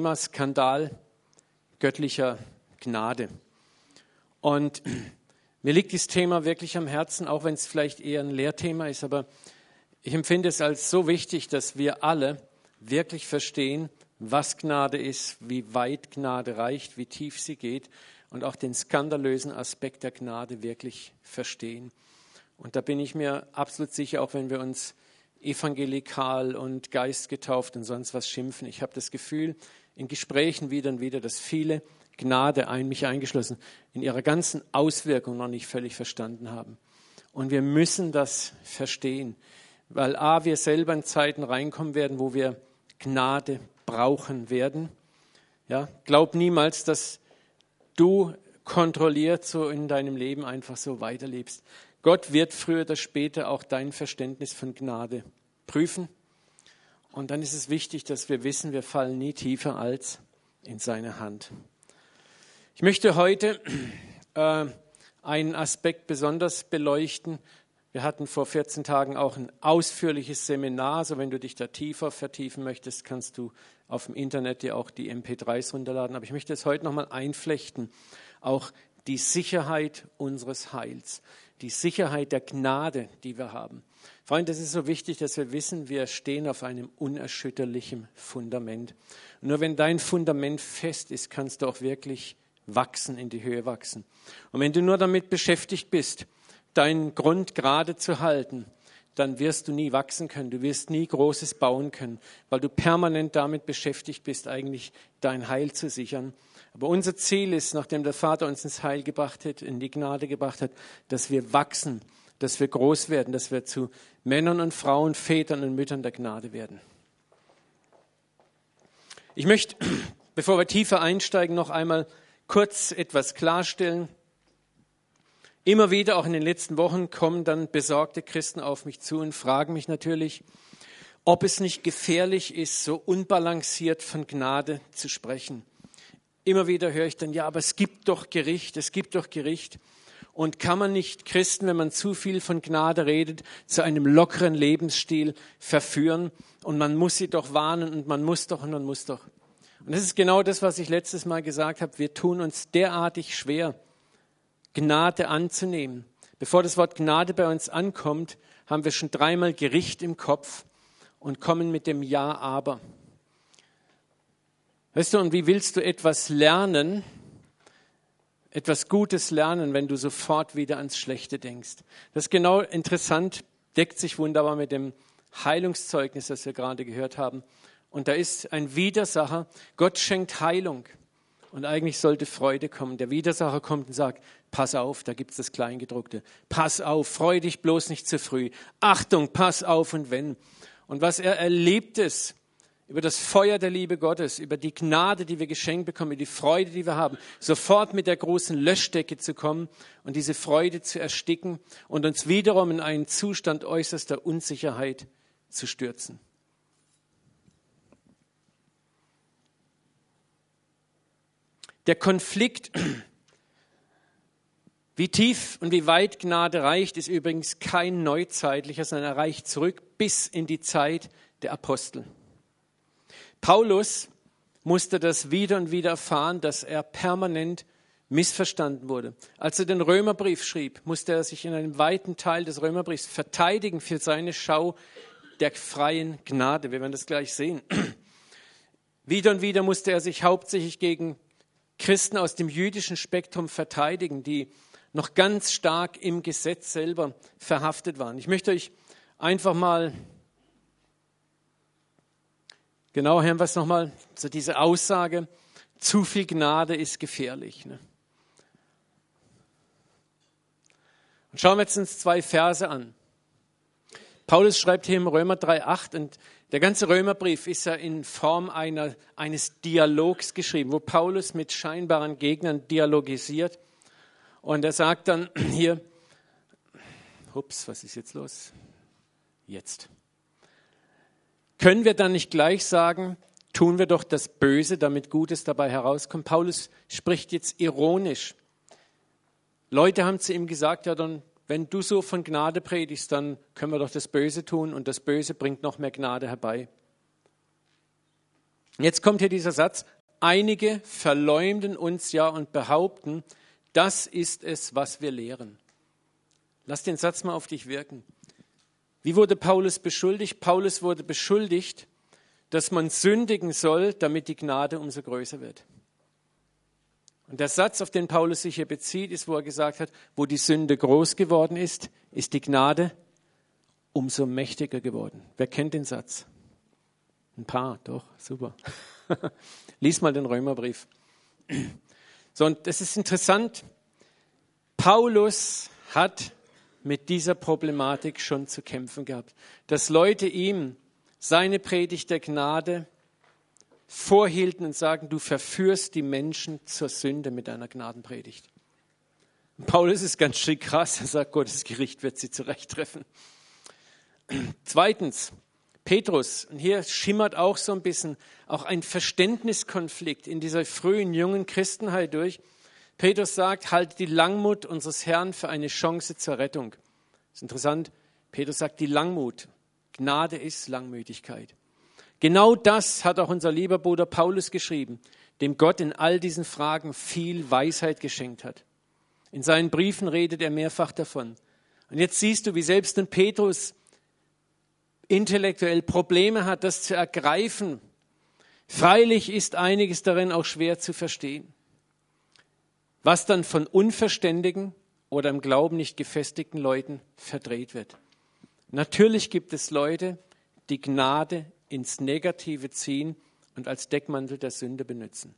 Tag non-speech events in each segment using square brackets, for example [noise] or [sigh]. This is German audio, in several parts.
Thema Skandal göttlicher Gnade. Und mir liegt dieses Thema wirklich am Herzen, auch wenn es vielleicht eher ein Lehrthema ist, aber ich empfinde es als so wichtig, dass wir alle wirklich verstehen, was Gnade ist, wie weit Gnade reicht, wie tief sie geht und auch den skandalösen Aspekt der Gnade wirklich verstehen. Und da bin ich mir absolut sicher, auch wenn wir uns evangelikal und geistgetauft und sonst was schimpfen. Ich habe das Gefühl in Gesprächen wieder und wieder, dass viele Gnade, ein, mich eingeschlossen, in ihrer ganzen Auswirkung noch nicht völlig verstanden haben. Und wir müssen das verstehen, weil a, wir selber in Zeiten reinkommen werden, wo wir Gnade brauchen werden. Ja, glaub niemals, dass du kontrolliert so in deinem Leben einfach so weiterlebst. Gott wird früher oder später auch dein Verständnis von Gnade prüfen. Und dann ist es wichtig, dass wir wissen, wir fallen nie tiefer als in seine Hand. Ich möchte heute äh, einen Aspekt besonders beleuchten. Wir hatten vor 14 Tagen auch ein ausführliches Seminar. Also wenn du dich da tiefer vertiefen möchtest, kannst du auf dem Internet dir auch die MP3s runterladen. Aber ich möchte es heute nochmal einflechten. Auch die Sicherheit unseres Heils, die Sicherheit der Gnade, die wir haben. Freunde, es ist so wichtig, dass wir wissen, wir stehen auf einem unerschütterlichen Fundament. Und nur wenn dein Fundament fest ist, kannst du auch wirklich wachsen, in die Höhe wachsen. Und wenn du nur damit beschäftigt bist, deinen Grund gerade zu halten, dann wirst du nie wachsen können, du wirst nie Großes bauen können, weil du permanent damit beschäftigt bist, eigentlich dein Heil zu sichern. Aber unser Ziel ist, nachdem der Vater uns ins Heil gebracht hat, in die Gnade gebracht hat, dass wir wachsen, dass wir groß werden, dass wir zu Männern und Frauen, Vätern und Müttern der Gnade werden. Ich möchte, [clears throat] bevor wir tiefer einsteigen, noch einmal kurz etwas klarstellen. Immer wieder, auch in den letzten Wochen, kommen dann besorgte Christen auf mich zu und fragen mich natürlich, ob es nicht gefährlich ist, so unbalanciert von Gnade zu sprechen. Immer wieder höre ich dann, ja, aber es gibt doch Gericht, es gibt doch Gericht. Und kann man nicht Christen, wenn man zu viel von Gnade redet, zu einem lockeren Lebensstil verführen? Und man muss sie doch warnen und man muss doch und man muss doch. Und das ist genau das, was ich letztes Mal gesagt habe. Wir tun uns derartig schwer, Gnade anzunehmen. Bevor das Wort Gnade bei uns ankommt, haben wir schon dreimal Gericht im Kopf und kommen mit dem Ja, aber. Weißt du, und wie willst du etwas lernen, etwas Gutes lernen, wenn du sofort wieder ans Schlechte denkst? Das ist genau interessant, deckt sich wunderbar mit dem Heilungszeugnis, das wir gerade gehört haben. Und da ist ein Widersacher. Gott schenkt Heilung. Und eigentlich sollte Freude kommen. Der Widersacher kommt und sagt, pass auf, da gibt es das Kleingedruckte. Pass auf, freu dich bloß nicht zu früh. Achtung, pass auf und wenn. Und was er erlebt ist, über das Feuer der Liebe Gottes, über die Gnade, die wir geschenkt bekommen, über die Freude, die wir haben, sofort mit der großen Löschdecke zu kommen und diese Freude zu ersticken und uns wiederum in einen Zustand äußerster Unsicherheit zu stürzen. Der Konflikt, [clears throat] wie tief und wie weit Gnade reicht, ist übrigens kein neuzeitlicher, sondern er reicht zurück bis in die Zeit der Apostel. Paulus musste das wieder und wieder erfahren, dass er permanent missverstanden wurde. Als er den Römerbrief schrieb, musste er sich in einem weiten Teil des Römerbriefs verteidigen für seine Schau der freien Gnade. Wir werden das gleich sehen. [clears throat] Wieder und wieder musste er sich hauptsächlich gegen Christen aus dem jüdischen Spektrum verteidigen, die noch ganz stark im Gesetz selber verhaftet waren. Ich möchte euch einfach mal genau hören, was nochmal, so diese Aussage, zu viel Gnade ist gefährlich. Ne? Und schauen wir jetzt uns zwei Verse an. Paulus schreibt hier im Römer 3,8 und der ganze Römerbrief ist ja in Form einer, eines Dialogs geschrieben, wo Paulus mit scheinbaren Gegnern dialogisiert. Und er sagt dann hier, ups, was ist jetzt los? Jetzt. Können wir dann nicht gleich sagen, tun wir doch das Böse, damit Gutes dabei herauskommt? Paulus spricht jetzt ironisch. Leute haben zu ihm gesagt, ja, dann wenn du so von Gnade predigst, dann können wir doch das Böse tun und das Böse bringt noch mehr Gnade herbei. Jetzt kommt hier dieser Satz, einige verleumden uns ja und behaupten, das ist es, was wir lehren. Lass den Satz mal auf dich wirken. Wie wurde Paulus beschuldigt? Paulus wurde beschuldigt, dass man sündigen soll, damit die Gnade umso größer wird. Und der Satz, auf den Paulus sich hier bezieht, ist, wo er gesagt hat, wo die Sünde groß geworden ist, ist die Gnade umso mächtiger geworden. Wer kennt den Satz? Ein paar, doch, super. [laughs] Lies mal den Römerbrief. So, und das ist interessant. Paulus hat mit dieser Problematik schon zu kämpfen gehabt, dass Leute ihm seine Predigt der Gnade vorhielten und sagen, du verführst die Menschen zur Sünde mit deiner Gnadenpredigt. Paulus ist ganz schön krass, er sagt, Gottes Gericht wird sie zurechttreffen. Zweitens, Petrus, und hier schimmert auch so ein bisschen auch ein Verständniskonflikt in dieser frühen jungen Christenheit durch. Petrus sagt, halte die Langmut unseres Herrn für eine Chance zur Rettung. Das ist interessant. Petrus sagt, die Langmut. Gnade ist Langmütigkeit. Genau das hat auch unser lieber Bruder Paulus geschrieben, dem Gott in all diesen Fragen viel Weisheit geschenkt hat. In seinen Briefen redet er mehrfach davon. Und jetzt siehst du, wie selbst ein Petrus intellektuell Probleme hat, das zu ergreifen. Freilich ist einiges darin auch schwer zu verstehen. Was dann von unverständigen oder im Glauben nicht gefestigten Leuten verdreht wird. Natürlich gibt es Leute, die Gnade ins Negative ziehen und als Deckmantel der Sünde benutzen.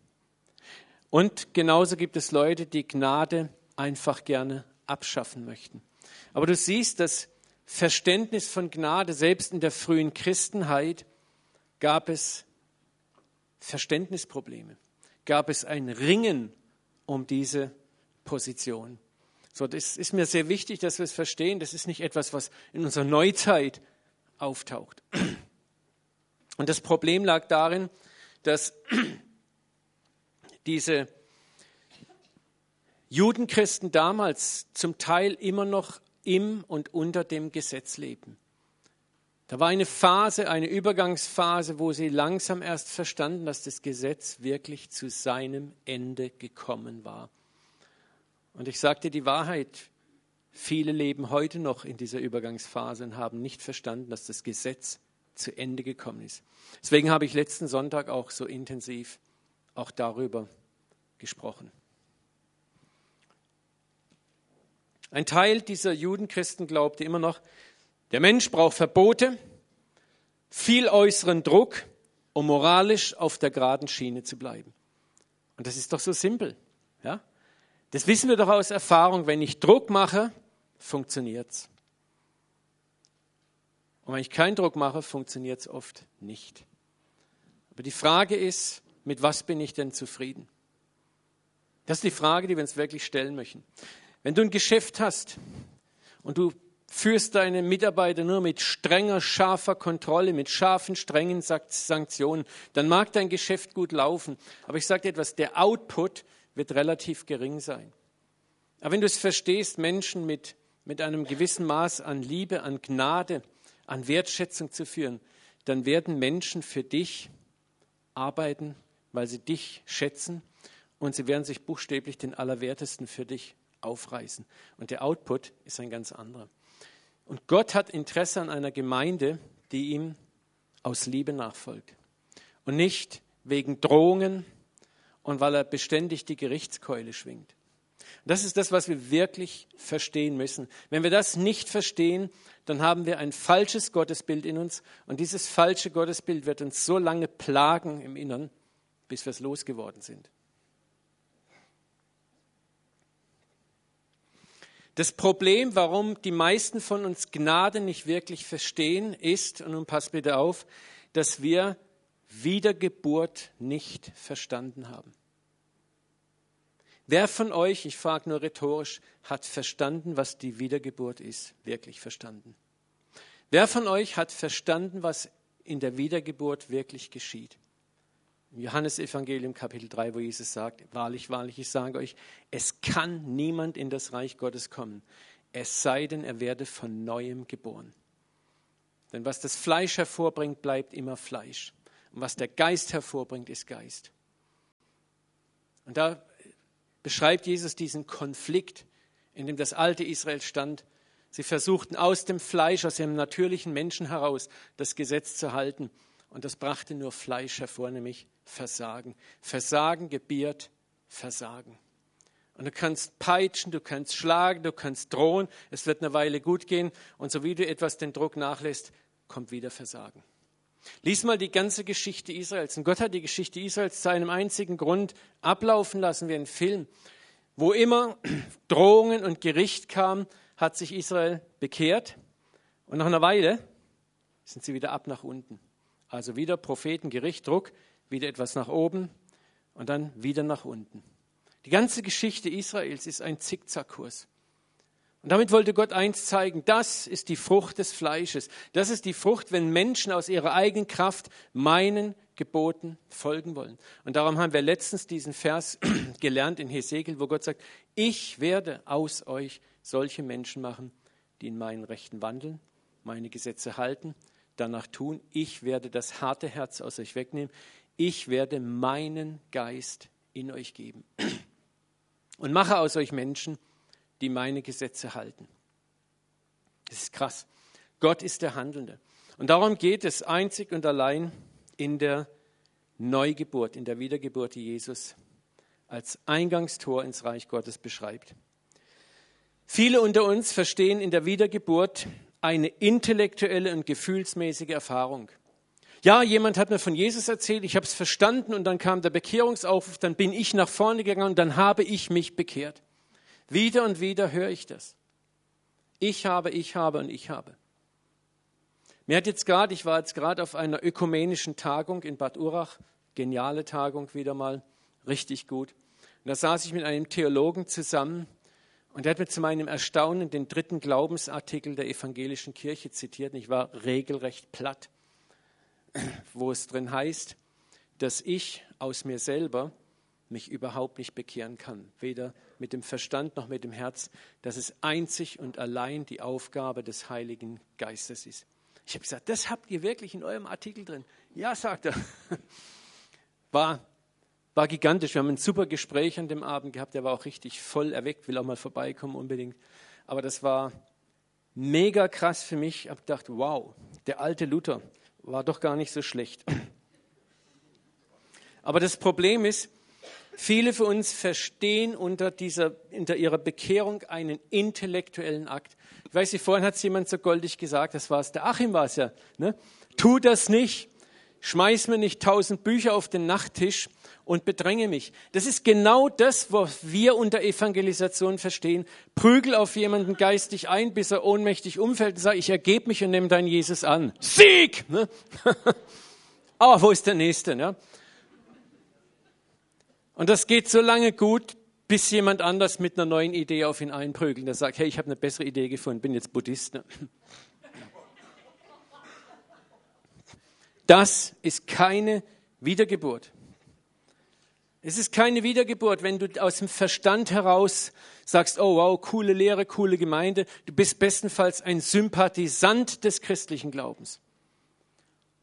Und genauso gibt es Leute, die Gnade einfach gerne abschaffen möchten. Aber du siehst, das Verständnis von Gnade, selbst in der frühen Christenheit, gab es Verständnisprobleme, gab es ein Ringen um diese Position. So, das ist mir sehr wichtig, dass wir es verstehen. Das ist nicht etwas, was in unserer Neuzeit auftaucht. Und das Problem lag darin, dass diese Judenchristen damals zum Teil immer noch im und unter dem Gesetz leben. Da war eine Phase, eine Übergangsphase, wo sie langsam erst verstanden, dass das Gesetz wirklich zu seinem Ende gekommen war. Und ich sagte die Wahrheit, viele leben heute noch in dieser Übergangsphase und haben nicht verstanden, dass das Gesetz zu Ende gekommen ist. Deswegen habe ich letzten Sonntag auch so intensiv auch darüber gesprochen. Ein Teil dieser Judenchristen glaubte immer noch, der Mensch braucht Verbote, viel äußeren Druck, um moralisch auf der geraden Schiene zu bleiben. Und das ist doch so simpel. Ja? Das wissen wir doch aus Erfahrung. Wenn ich Druck mache, funktioniert es. Und wenn ich keinen Druck mache, funktioniert es oft nicht. Aber die Frage ist, mit was bin ich denn zufrieden? Das ist die Frage, die wir uns wirklich stellen möchten. Wenn du ein Geschäft hast und du führst deine Mitarbeiter nur mit strenger, scharfer Kontrolle, mit scharfen, strengen Sanktionen, dann mag dein Geschäft gut laufen. Aber ich sage dir etwas, der Output wird relativ gering sein. Aber wenn du es verstehst, Menschen mit, mit einem gewissen Maß an Liebe, an Gnade, an Wertschätzung zu führen, dann werden Menschen für dich arbeiten, weil sie dich schätzen und sie werden sich buchstäblich den Allerwertesten für dich aufreißen. Und der Output ist ein ganz anderer. Und Gott hat Interesse an einer Gemeinde, die ihm aus Liebe nachfolgt. Und nicht wegen Drohungen und weil er beständig die Gerichtskeule schwingt. Das ist das, was wir wirklich verstehen müssen. Wenn wir das nicht verstehen, dann haben wir ein falsches Gottesbild in uns. Und dieses falsche Gottesbild wird uns so lange plagen im Innern, bis wir es losgeworden sind. Das Problem, warum die meisten von uns Gnade nicht wirklich verstehen, ist, und nun pass bitte auf, dass wir Wiedergeburt nicht verstanden haben. Wer von euch, ich frage nur rhetorisch, hat verstanden, was die Wiedergeburt ist? Wirklich verstanden? Wer von euch hat verstanden, was in der Wiedergeburt wirklich geschieht? Im Johannesevangelium Kapitel 3, wo Jesus sagt, wahrlich, wahrlich, ich sage euch, es kann niemand in das Reich Gottes kommen, es sei denn, er werde von neuem geboren. Denn was das Fleisch hervorbringt, bleibt immer Fleisch. Und was der Geist hervorbringt, ist Geist. Und da beschreibt Jesus diesen Konflikt, in dem das alte Israel stand. Sie versuchten aus dem Fleisch, aus ihrem natürlichen Menschen heraus, das Gesetz zu halten. Und das brachte nur Fleisch hervor, nämlich Versagen. Versagen gebiert Versagen. Und du kannst peitschen, du kannst schlagen, du kannst drohen, es wird eine Weile gut gehen. Und so wie du etwas den Druck nachlässt, kommt wieder Versagen. Lies mal die ganze Geschichte Israels. Und Gott hat die Geschichte Israels zu einem einzigen Grund ablaufen lassen wie ein Film. Wo immer [clears throat] Drohungen und Gericht kam, hat sich Israel bekehrt. Und nach einer Weile sind sie wieder ab nach unten. Also wieder Propheten, Gericht, Druck, wieder etwas nach oben und dann wieder nach unten. Die ganze Geschichte Israels ist ein Zickzackkurs. Und damit wollte Gott eins zeigen, das ist die Frucht des Fleisches. Das ist die Frucht, wenn Menschen aus ihrer eigenen Kraft meinen Geboten folgen wollen. Und darum haben wir letztens diesen Vers [clears throat] gelernt in Hesekiel, wo Gott sagt, ich werde aus euch solche Menschen machen, die in meinen Rechten wandeln, meine Gesetze halten, danach tun. Ich werde das harte Herz aus euch wegnehmen. Ich werde meinen Geist in euch geben und mache aus euch Menschen, die meine Gesetze halten. Das ist krass. Gott ist der Handelnde. Und darum geht es einzig und allein in der Neugeburt, in der Wiedergeburt, die Jesus als Eingangstor ins Reich Gottes beschreibt. Viele unter uns verstehen in der Wiedergeburt eine intellektuelle und gefühlsmäßige Erfahrung. Ja, jemand hat mir von Jesus erzählt, ich habe es verstanden und dann kam der Bekehrungsaufruf, dann bin ich nach vorne gegangen und dann habe ich mich bekehrt. Wieder und wieder höre ich das. Ich habe, ich habe und ich habe. Mir hat jetzt gerade, ich war jetzt gerade auf einer ökumenischen Tagung in Bad Urach, geniale Tagung wieder mal, richtig gut. Und da saß ich mit einem Theologen zusammen und er hat mir zu meinem Erstaunen den dritten Glaubensartikel der evangelischen Kirche zitiert und ich war regelrecht platt, [clears throat] wo es drin heißt, dass ich aus mir selber mich überhaupt nicht bekehren kann, weder mit dem Verstand noch mit dem Herz, dass es einzig und allein die Aufgabe des Heiligen Geistes ist. Ich habe gesagt, das habt ihr wirklich in eurem Artikel drin. Ja, sagt er. [laughs] War, war gigantisch. Wir haben ein super Gespräch an dem Abend gehabt. Der war auch richtig voll erweckt, will auch mal vorbeikommen unbedingt. Aber das war mega krass für mich. Ich habe gedacht, wow, der alte Luther war doch gar nicht so schlecht. Aber das Problem ist, Viele von uns verstehen unter, dieser, unter ihrer Bekehrung einen intellektuellen Akt. Ich weiß nicht, vorhin hat es jemand so goldig gesagt, das war es, der Achim war es ja. Ne? Tu das nicht, schmeiß mir nicht tausend Bücher auf den Nachttisch und bedränge mich. Das ist genau das, was wir unter Evangelisation verstehen. Prügel auf jemanden geistig ein, bis er ohnmächtig umfällt und sagt, ich ergebe mich und nehme deinen Jesus an. Sieg! Ne? [laughs] Aber wo ist der Nächste? Ne? Und das geht so lange gut, bis jemand anders mit einer neuen Idee auf ihn einprügelt. Der sagt, hey, ich habe eine bessere Idee gefunden, bin jetzt Buddhist. Ne? Das ist keine Wiedergeburt. Es ist keine Wiedergeburt, wenn du aus dem Verstand heraus sagst, oh wow, coole Lehre, coole Gemeinde. Du bist bestenfalls ein Sympathisant des christlichen Glaubens.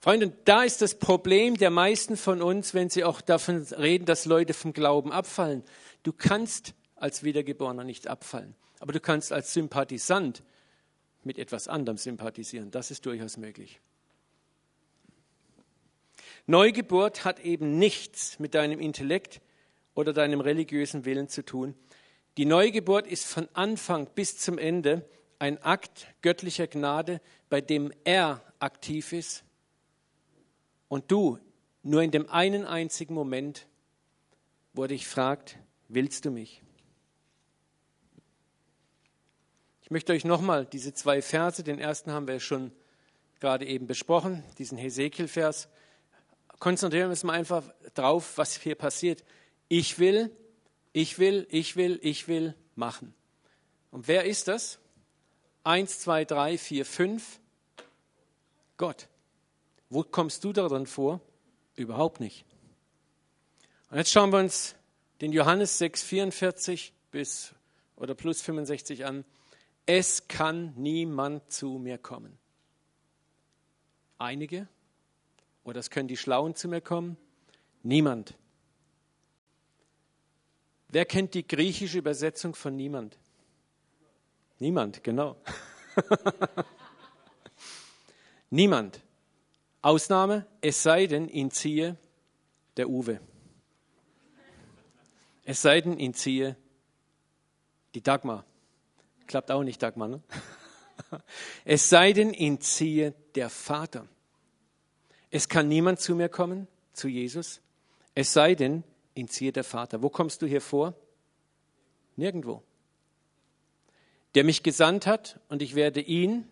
Freunde, da ist das Problem der meisten von uns, wenn sie auch davon reden, dass Leute vom Glauben abfallen. Du kannst als Wiedergeborener nicht abfallen, aber du kannst als Sympathisant mit etwas anderem sympathisieren. Das ist durchaus möglich. Neugeburt hat eben nichts mit deinem Intellekt oder deinem religiösen Willen zu tun. Die Neugeburt ist von Anfang bis zum Ende ein Akt göttlicher Gnade, bei dem er aktiv ist und du, nur in dem einen einzigen Moment, wo er dich fragt, willst du mich? Ich möchte euch nochmal diese zwei Verse, den ersten haben wir schon gerade eben besprochen, diesen Hesekiel-Vers. Konzentrieren wir uns mal einfach drauf, was hier passiert. Ich will, ich will, ich will, ich will machen. Und wer ist das? Eins, zwei, drei, vier, fünf. Gott. Wo kommst du darin vor? Überhaupt nicht. Und jetzt schauen wir uns den Johannes 6, 44 bis oder plus 65 an. Es kann niemand zu mir kommen. Einige Oder es können die Schlauen zu mir kommen? Niemand. Wer kennt die griechische Übersetzung von niemand? Niemand, genau. [laughs] Niemand. Ausnahme, es sei denn, ihn ziehe der Uwe. Es sei denn, ihn ziehe die Dagmar. Klappt auch nicht, Dagmar, ne? [laughs] Es sei denn, ihn ziehe der Vater. Es kann niemand zu mir kommen, zu Jesus, es sei denn, ihn ziehe der Vater. Wo kommst du hier vor? Nirgendwo. Der mich gesandt hat und ich werde ihn,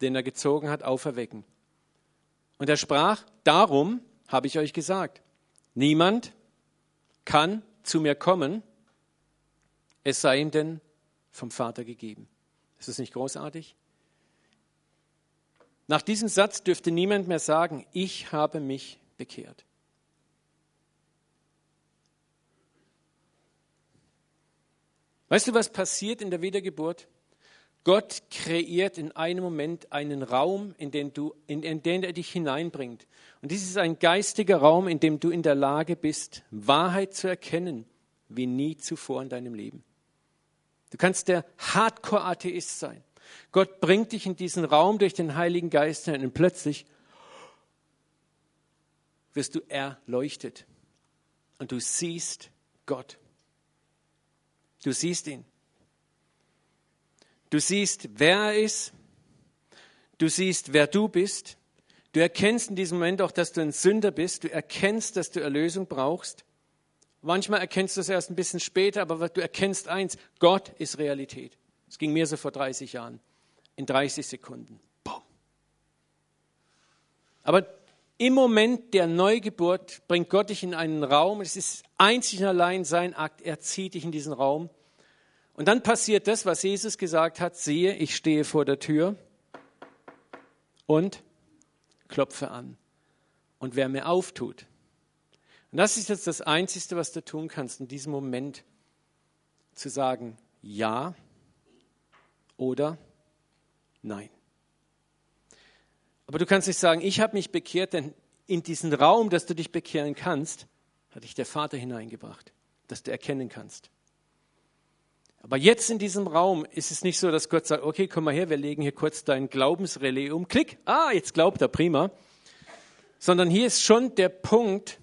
den er gezogen hat, auferwecken. Und er sprach, darum habe ich euch gesagt, niemand kann zu mir kommen, es sei ihm denn vom Vater gegeben. Ist das nicht großartig? Nach diesem Satz dürfte niemand mehr sagen, ich habe mich bekehrt. Weißt du, was passiert in der Wiedergeburt? Gott kreiert in einem Moment einen Raum, in den, du, in, in den er dich hineinbringt. Und dies ist ein geistiger Raum, in dem du in der Lage bist, Wahrheit zu erkennen, wie nie zuvor in deinem Leben. Du kannst der Hardcore-Atheist sein. Gott bringt dich in diesen Raum durch den Heiligen Geist hinein und plötzlich wirst du erleuchtet und du siehst Gott. Du siehst ihn. Du siehst, wer er ist. Du siehst, wer du bist. Du erkennst in diesem Moment auch, dass du ein Sünder bist. Du erkennst, dass du Erlösung brauchst. Manchmal erkennst du es erst ein bisschen später, aber du erkennst eins, Gott ist Realität. Es ging mir so vor 30 Jahren. In 30 Sekunden. Boom. Aber im Moment der Neugeburt bringt Gott dich in einen Raum. Es ist einzig und allein sein Akt. Er zieht dich in diesen Raum. Und dann passiert das, was Jesus gesagt hat. Siehe, ich stehe vor der Tür und klopfe an. Und wer mir auftut. Und das ist jetzt das Einzige, was du tun kannst in diesem Moment. Zu sagen, ja oder nein. Aber du kannst nicht sagen, ich habe mich bekehrt, denn in diesen Raum, dass du dich bekehren kannst, hat dich der Vater hineingebracht, dass du erkennen kannst. Aber jetzt in diesem Raum ist es nicht so, dass Gott sagt, okay, komm mal her, wir legen hier kurz dein Glaubensrelais um. Klick, ah, jetzt glaubt er, prima. Sondern hier ist schon der Punkt,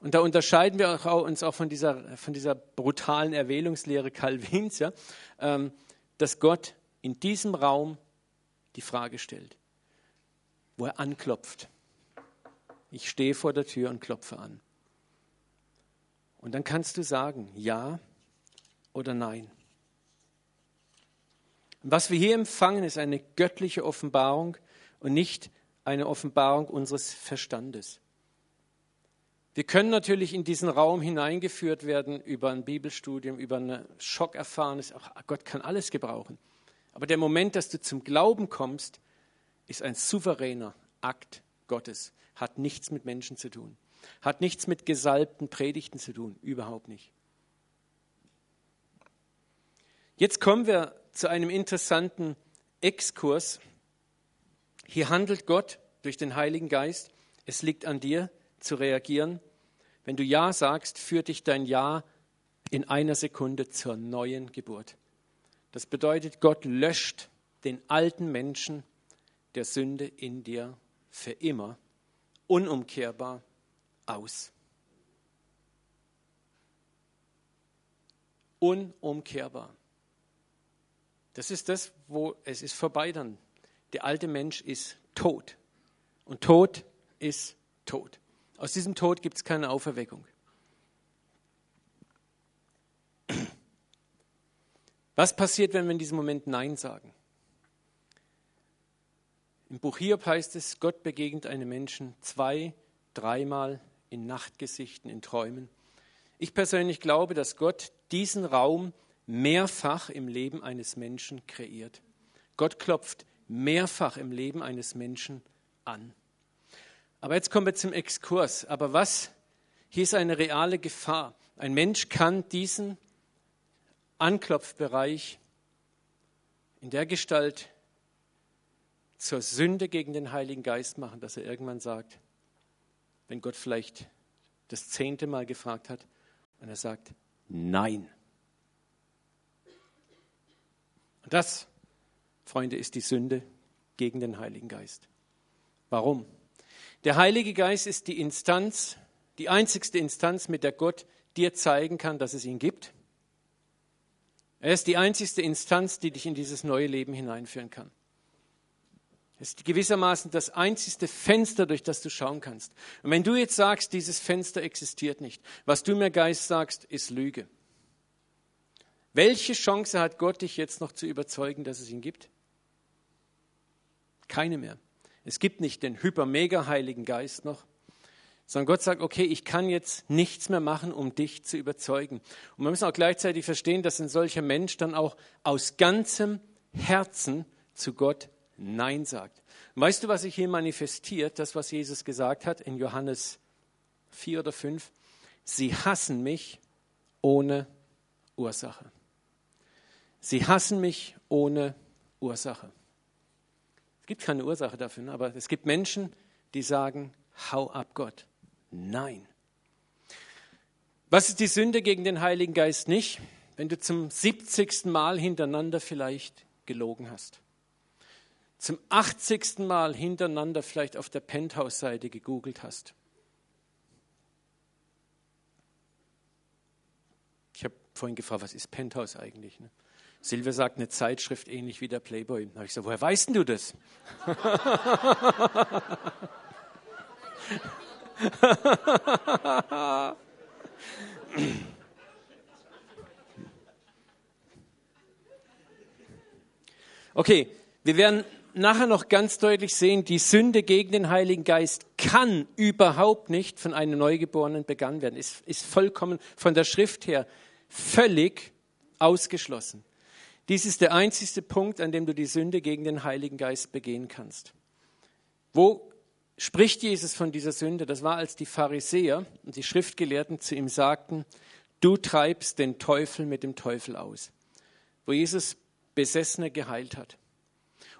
und da unterscheiden wir uns auch von dieser, von dieser brutalen Erwählungslehre Calvins, ja, ähm, dass Gott in diesem Raum die Frage stellt, wo er anklopft. Ich stehe vor der Tür und klopfe an. Und dann kannst du sagen, ja oder nein. Was wir hier empfangen, ist eine göttliche Offenbarung und nicht eine Offenbarung unseres Verstandes. Wir können natürlich in diesen Raum hineingeführt werden über ein Bibelstudium, über eine Schockerfahrnis. Auch Gott kann alles gebrauchen. Aber der Moment, dass du zum Glauben kommst, ist ein souveräner Akt Gottes. Hat nichts mit Menschen zu tun. Hat nichts mit gesalbten Predigten zu tun. Überhaupt nicht. Jetzt kommen wir zu einem interessanten Exkurs. Hier handelt Gott durch den Heiligen Geist. Es liegt an dir zu reagieren. Wenn du Ja sagst, führt dich dein Ja in einer Sekunde zur neuen Geburt. Das bedeutet, Gott löscht den alten Menschen der Sünde in dir für immer, unumkehrbar aus. Unumkehrbar. Das ist das, wo es ist vorbei dann. Der alte Mensch ist tot. Und Tod ist tot. Aus diesem Tod gibt es keine Auferweckung. Was passiert, wenn wir in diesem Moment Nein sagen? Im Buch Hiob heißt es, Gott begegnet einem Menschen zwei, dreimal in Nachtgesichten, in Träumen. Ich persönlich glaube, dass Gott diesen Raum mehrfach im Leben eines Menschen kreiert. Gott klopft mehrfach im Leben eines Menschen an. Aber jetzt kommen wir zum Exkurs. Aber was? Hier ist eine reale Gefahr. Ein Mensch kann diesen Anklopfbereich in der Gestalt zur Sünde gegen den Heiligen Geist machen, dass er irgendwann sagt, wenn Gott vielleicht das zehnte Mal gefragt hat und er sagt, nein. Und das, Freunde, ist die Sünde gegen den Heiligen Geist. Warum? Der Heilige Geist ist die Instanz, die einzigste Instanz, mit der Gott dir zeigen kann, dass es ihn gibt. Er ist die einzigste Instanz, die dich in dieses neue Leben hineinführen kann. Es ist gewissermaßen das einzigste Fenster, durch das du schauen kannst. Und wenn du jetzt sagst, dieses Fenster existiert nicht, was du mir Geist sagst, ist Lüge. Welche Chance hat Gott, dich jetzt noch zu überzeugen, dass es ihn gibt? Keine mehr. Es gibt nicht den hyper-mega-heiligen Geist noch, sondern Gott sagt, okay, ich kann jetzt nichts mehr machen, um dich zu überzeugen. Und wir müssen auch gleichzeitig verstehen, dass ein solcher Mensch dann auch aus ganzem Herzen zu Gott Nein sagt. Weißt du, was sich hier manifestiert? Das, was Jesus gesagt hat in Johannes 4 oder 5. Sie hassen mich ohne Ursache. Sie hassen mich ohne Ursache. Es gibt keine Ursache dafür, ne? aber es gibt Menschen, die sagen, hau ab Gott. Nein. Was ist die Sünde gegen den Heiligen Geist nicht? Wenn du zum 70. Mal hintereinander vielleicht gelogen hast. Zum 80. Mal hintereinander vielleicht auf der Penthouse-Seite gegoogelt hast. Ich habe vorhin gefragt, was ist Penthouse eigentlich? Ne? Silvia sagt, eine Zeitschrift ähnlich wie der Playboy. Da habe ich gesagt, woher weißt du das? okay, wir werden nachher noch ganz deutlich sehen, die Sünde gegen den Heiligen Geist kann überhaupt nicht von einem Neugeborenen begangen werden. Ist, ist vollkommen von der Schrift her völlig ausgeschlossen. Dies ist der einzigste Punkt, an dem du die Sünde gegen den Heiligen Geist begehen kannst. Wo spricht Jesus von dieser Sünde? Das war, als die Pharisäer und die Schriftgelehrten zu ihm sagten, du treibst den Teufel mit dem Teufel aus. Wo Jesus Besessene geheilt hat.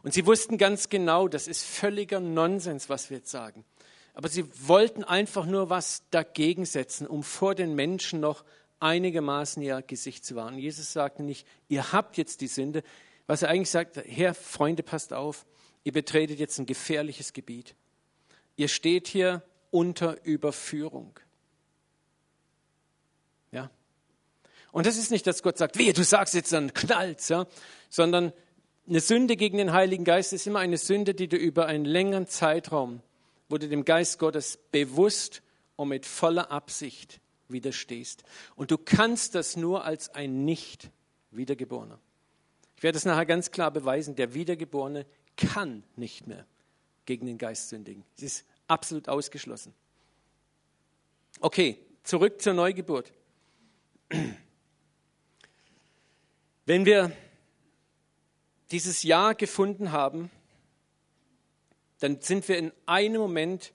Und sie wussten ganz genau, das ist völliger Nonsens, was wir jetzt sagen. Aber sie wollten einfach nur was dagegen setzen, um vor den Menschen noch einigermaßen ihr Gesicht zu wahren. Jesus sagte nicht, ihr habt jetzt die Sünde. Was er eigentlich sagt, Herr, Freunde, passt auf, ihr betretet jetzt ein gefährliches Gebiet. Ihr steht hier unter Überführung. Ja? Und das ist nicht, dass Gott sagt, wehe, du sagst jetzt, dann knallt's, ja? sondern eine Sünde gegen den Heiligen Geist ist immer eine Sünde, die du über einen längeren Zeitraum, wo du dem Geist Gottes bewusst und mit voller Absicht widerstehst. Und du kannst das nur als ein Nicht-Wiedergeborener. Ich werde es nachher ganz klar beweisen. Der Wiedergeborene kann nicht mehr gegen den Geist sündigen. Es ist absolut ausgeschlossen. Okay, zurück zur Neugeburt. Wenn wir dieses Ja gefunden haben, dann sind wir in einem Moment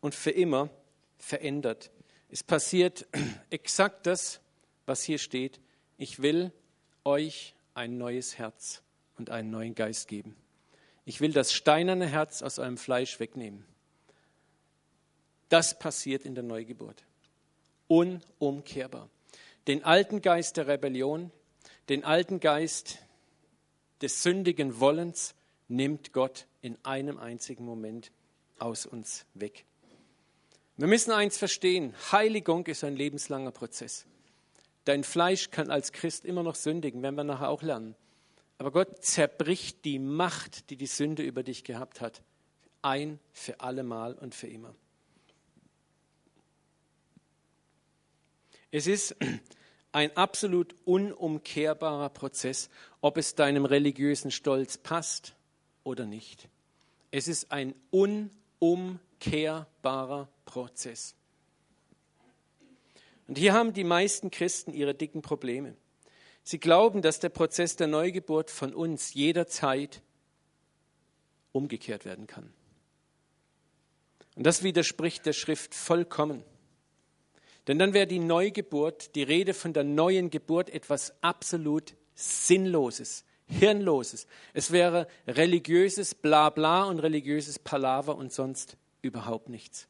und für immer verändert. Es passiert [clears throat] exakt das, was hier steht. Ich will euch ein neues Herz und einen neuen Geist geben. Ich will das steinerne Herz aus eurem Fleisch wegnehmen. Das passiert in der Neugeburt. Unumkehrbar. Den alten Geist der Rebellion, den alten Geist des sündigen Wollens nimmt Gott in einem einzigen Moment aus uns weg. Wir müssen eins verstehen, Heiligung ist ein lebenslanger Prozess. Dein Fleisch kann als Christ immer noch sündigen, werden wir nachher auch lernen. Aber Gott zerbricht die Macht, die die Sünde über dich gehabt hat, ein für allemal und für immer. Es ist ein absolut unumkehrbarer Prozess, ob es deinem religiösen Stolz passt oder nicht. Es ist ein unumkehrbarer Prozess. Und hier haben die meisten Christen ihre dicken Probleme. Sie glauben, dass der Prozess der Neugeburt von uns jederzeit umgekehrt werden kann. Und das widerspricht der Schrift vollkommen. Denn dann wäre die Neugeburt, die Rede von der neuen Geburt etwas absolut Sinnloses, Hirnloses. Es wäre religiöses Blabla und religiöses Palaver und sonst überhaupt nichts.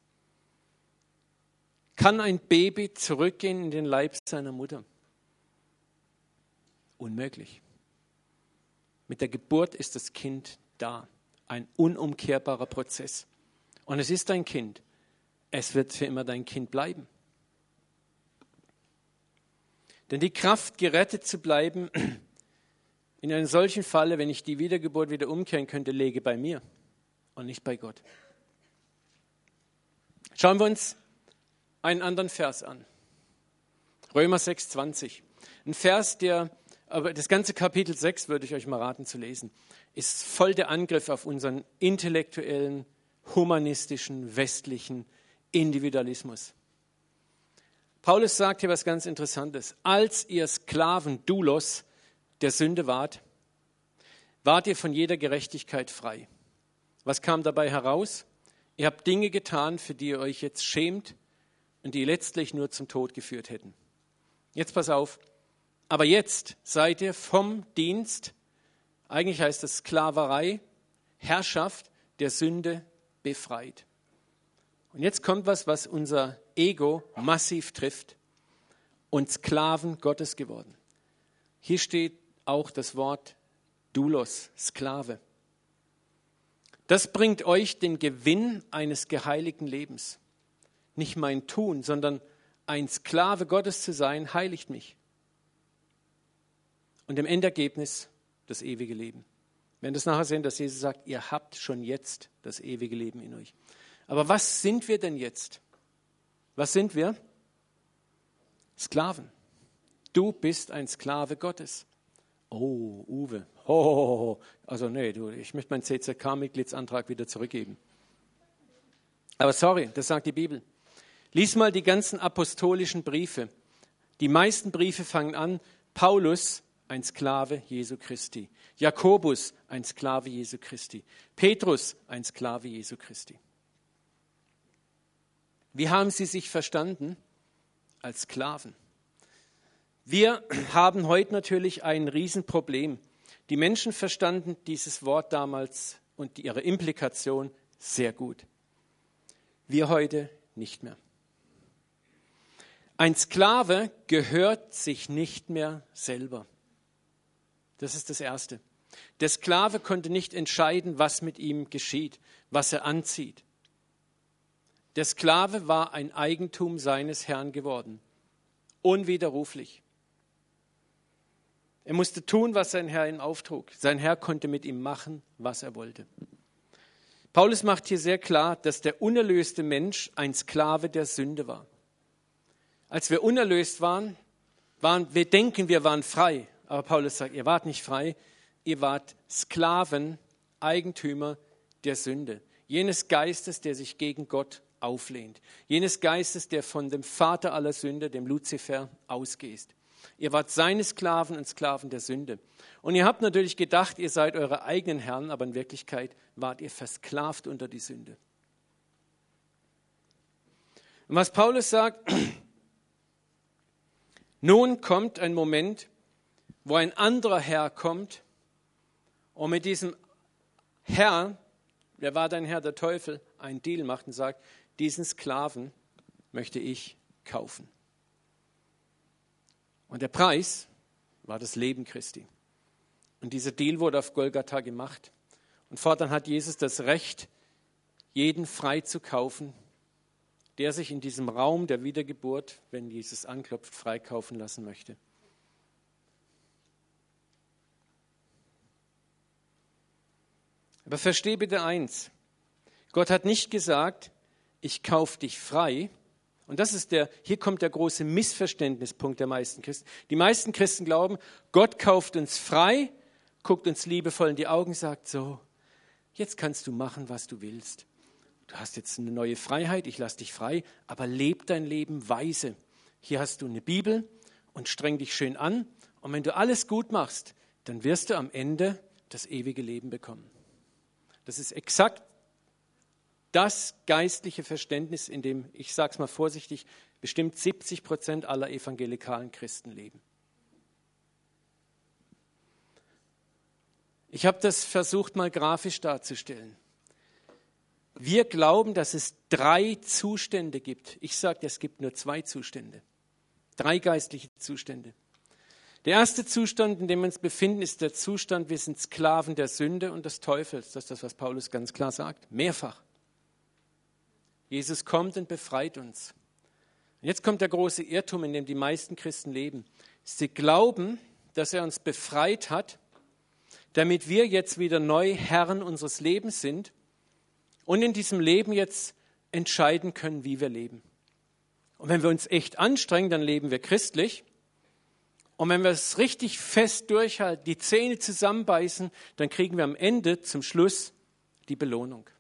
Kann ein Baby zurückgehen in den Leib seiner Mutter? Unmöglich. Mit der Geburt ist das Kind da. Ein unumkehrbarer Prozess. Und es ist dein Kind. Es wird für immer dein Kind bleiben. Denn die Kraft, gerettet zu bleiben, [clears throat] in einem solchen Falle, wenn ich die Wiedergeburt wieder umkehren könnte, lege bei mir und nicht bei Gott. Schauen wir uns einen anderen Vers an. Römer 6,20. Ein Vers, der, aber das ganze Kapitel 6 würde ich euch mal raten zu lesen, ist voll der Angriff auf unseren intellektuellen, humanistischen, westlichen Individualismus. Paulus sagt hier was ganz Interessantes. Als ihr Sklaven Dulos der Sünde wart, wart ihr von jeder Gerechtigkeit frei. Was kam dabei heraus? Ihr habt Dinge getan, für die ihr euch jetzt schämt und die letztlich nur zum Tod geführt hätten. Jetzt pass auf. Aber jetzt seid ihr vom Dienst, eigentlich heißt das Sklaverei, Herrschaft der Sünde befreit. Und jetzt kommt was, was unser Ego massiv trifft und Sklaven Gottes geworden. Hier steht auch das Wort Doulos, Sklave. Das bringt euch den Gewinn eines geheiligten Lebens. Nicht mein Tun, sondern ein Sklave Gottes zu sein, heiligt mich. Und im Endergebnis das ewige Leben. Wir werden das nachher sehen, dass Jesus sagt, ihr habt schon jetzt das ewige Leben in euch. Aber was sind wir denn jetzt? Was sind wir? Sklaven. Du bist ein Sklave Gottes. Oh, Uwe. Oh, also nee, du, ich möchte meinen CZK-Mitgliedsantrag wieder zurückgeben. Aber sorry, das sagt die Bibel. Lies mal die ganzen apostolischen Briefe. Die meisten Briefe fangen an, Paulus, ein Sklave Jesu Christi. Jakobus, ein Sklave Jesu Christi. Petrus, ein Sklave Jesu Christi. Wie haben sie sich verstanden? Als Sklaven. Wir haben heute natürlich ein Riesenproblem. Die Menschen verstanden dieses Wort damals und ihre Implikation sehr gut. Wir heute nicht mehr. Ein Sklave gehört sich nicht mehr selber. Das ist das Erste. Der Sklave konnte nicht entscheiden, was mit ihm geschieht, was er anzieht. Der Sklave war ein Eigentum seines Herrn geworden, unwiderruflich. Er musste tun, was sein Herr ihm auftrug. Sein Herr konnte mit ihm machen, was er wollte. Paulus macht hier sehr klar, dass der unerlöste Mensch ein Sklave der Sünde war. Als wir unerlöst waren, waren wir denken, wir waren frei. Aber Paulus sagt, ihr wart nicht frei, ihr wart Sklaven, Eigentümer der Sünde. Jenes Geistes, der sich gegen Gott auflehnt. Jenes Geistes, der von dem Vater aller Sünde, dem Luzifer, ausgeht. Ihr wart seine Sklaven und Sklaven der Sünde. Und ihr habt natürlich gedacht, ihr seid eure eigenen Herren, aber in Wirklichkeit wart ihr versklavt unter die Sünde. Und was Paulus sagt, [clears throat] nun kommt ein Moment, wo ein anderer Herr kommt und mit diesem Herr, wer war dein Herr, der Teufel, einen Deal macht und sagt, diesen Sklaven möchte ich kaufen. Und der Preis war das Leben Christi. Und dieser Deal wurde auf Golgatha gemacht. Und fortan hat Jesus das Recht, jeden frei zu kaufen, der sich in diesem Raum der Wiedergeburt, wenn Jesus anklopft, freikaufen lassen möchte. Aber versteh bitte eins. Gott hat nicht gesagt, ich kaufe dich frei. Und das ist der, hier kommt der große Missverständnispunkt der meisten Christen. Die meisten Christen glauben, Gott kauft uns frei, guckt uns liebevoll in die Augen, sagt so, jetzt kannst du machen, was du willst. Du hast jetzt eine neue Freiheit, ich lasse dich frei, aber leb dein Leben weise. Hier hast du eine Bibel und streng dich schön an. Und wenn du alles gut machst, dann wirst du am Ende das ewige Leben bekommen. Das ist exakt das geistliche Verständnis, in dem, ich sage es mal vorsichtig, bestimmt 70 Prozent aller evangelikalen Christen leben. Ich habe das versucht mal grafisch darzustellen. Wir glauben, dass es drei Zustände gibt. Ich sage, es gibt nur zwei Zustände. Drei geistliche Zustände. Der erste Zustand, in dem wir uns befinden, ist der Zustand, wir sind Sklaven der Sünde und des Teufels. Das ist das, was Paulus ganz klar sagt. Mehrfach. Jesus kommt und befreit uns. Und jetzt kommt der große Irrtum, in dem die meisten Christen leben. Sie glauben, dass er uns befreit hat, damit wir jetzt wieder neu Herren unseres Lebens sind und in diesem Leben jetzt entscheiden können, wie wir leben. Und wenn wir uns echt anstrengen, dann leben wir christlich. Und wenn wir es richtig fest durchhalten, die Zähne zusammenbeißen, dann kriegen wir am Ende zum Schluss die Belohnung.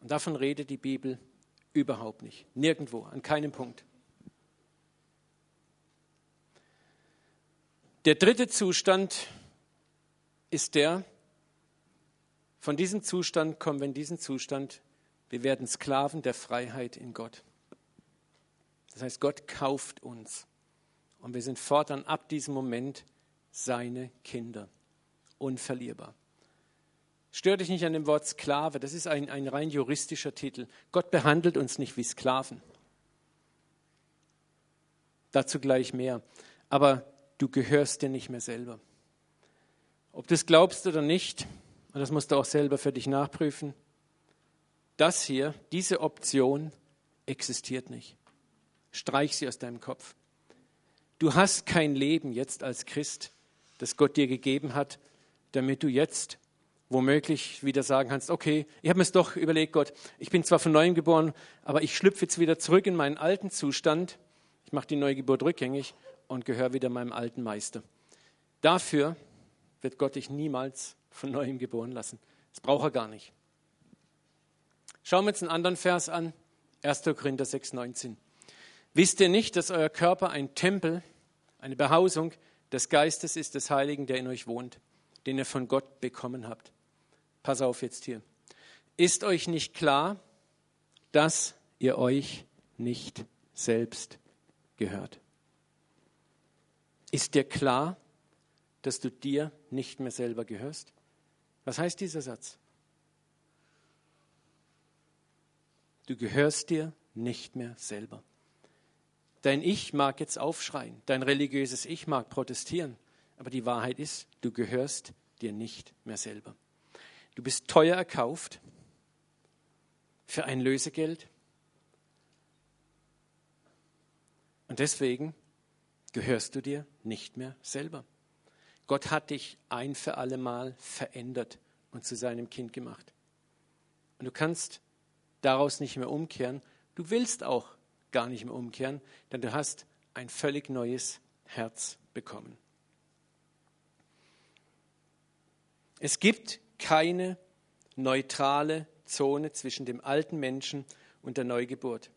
Und davon redet die Bibel überhaupt nicht. Nirgendwo, an keinem Punkt. Der dritte Zustand ist der, von diesem Zustand kommen wir in diesen Zustand, wir werden Sklaven der Freiheit in Gott. Das heißt, Gott kauft uns. Und wir sind fortan ab diesem Moment seine Kinder. Unverlierbar. Stör dich nicht an dem Wort Sklave, das ist ein, ein rein juristischer Titel. Gott behandelt uns nicht wie Sklaven. Dazu gleich mehr. Aber du gehörst dir nicht mehr selber. Ob du es glaubst oder nicht, und das musst du auch selber für dich nachprüfen, das hier, diese Option existiert nicht. Streich sie aus deinem Kopf. Du hast kein Leben jetzt als Christ, das Gott dir gegeben hat, damit du jetzt womöglich wieder sagen kannst, okay, ich habe mir es doch überlegt, Gott, ich bin zwar von neuem geboren, aber ich schlüpfe jetzt wieder zurück in meinen alten Zustand, ich mache die Neugeburt rückgängig und gehöre wieder meinem alten Meister. Dafür wird Gott dich niemals von neuem geboren lassen. Das braucht er gar nicht. Schauen wir uns einen anderen Vers an, 1. Korinther 6, 19. Wisst ihr nicht, dass euer Körper ein Tempel, eine Behausung des Geistes ist, des Heiligen, der in euch wohnt, den ihr von Gott bekommen habt? Pass auf jetzt hier. Ist euch nicht klar, dass ihr euch nicht selbst gehört? Ist dir klar, dass du dir nicht mehr selber gehörst? Was heißt dieser Satz? Du gehörst dir nicht mehr selber. Dein Ich mag jetzt aufschreien, dein religiöses Ich mag protestieren, aber die Wahrheit ist, du gehörst dir nicht mehr selber. Du bist teuer erkauft für ein Lösegeld. Und deswegen gehörst du dir nicht mehr selber. Gott hat dich ein für alle Mal verändert und zu seinem Kind gemacht. Und du kannst daraus nicht mehr umkehren. Du willst auch gar nicht mehr umkehren, denn du hast ein völlig neues Herz bekommen. Es gibt keine neutrale Zone zwischen dem alten Menschen und der Neugeburt.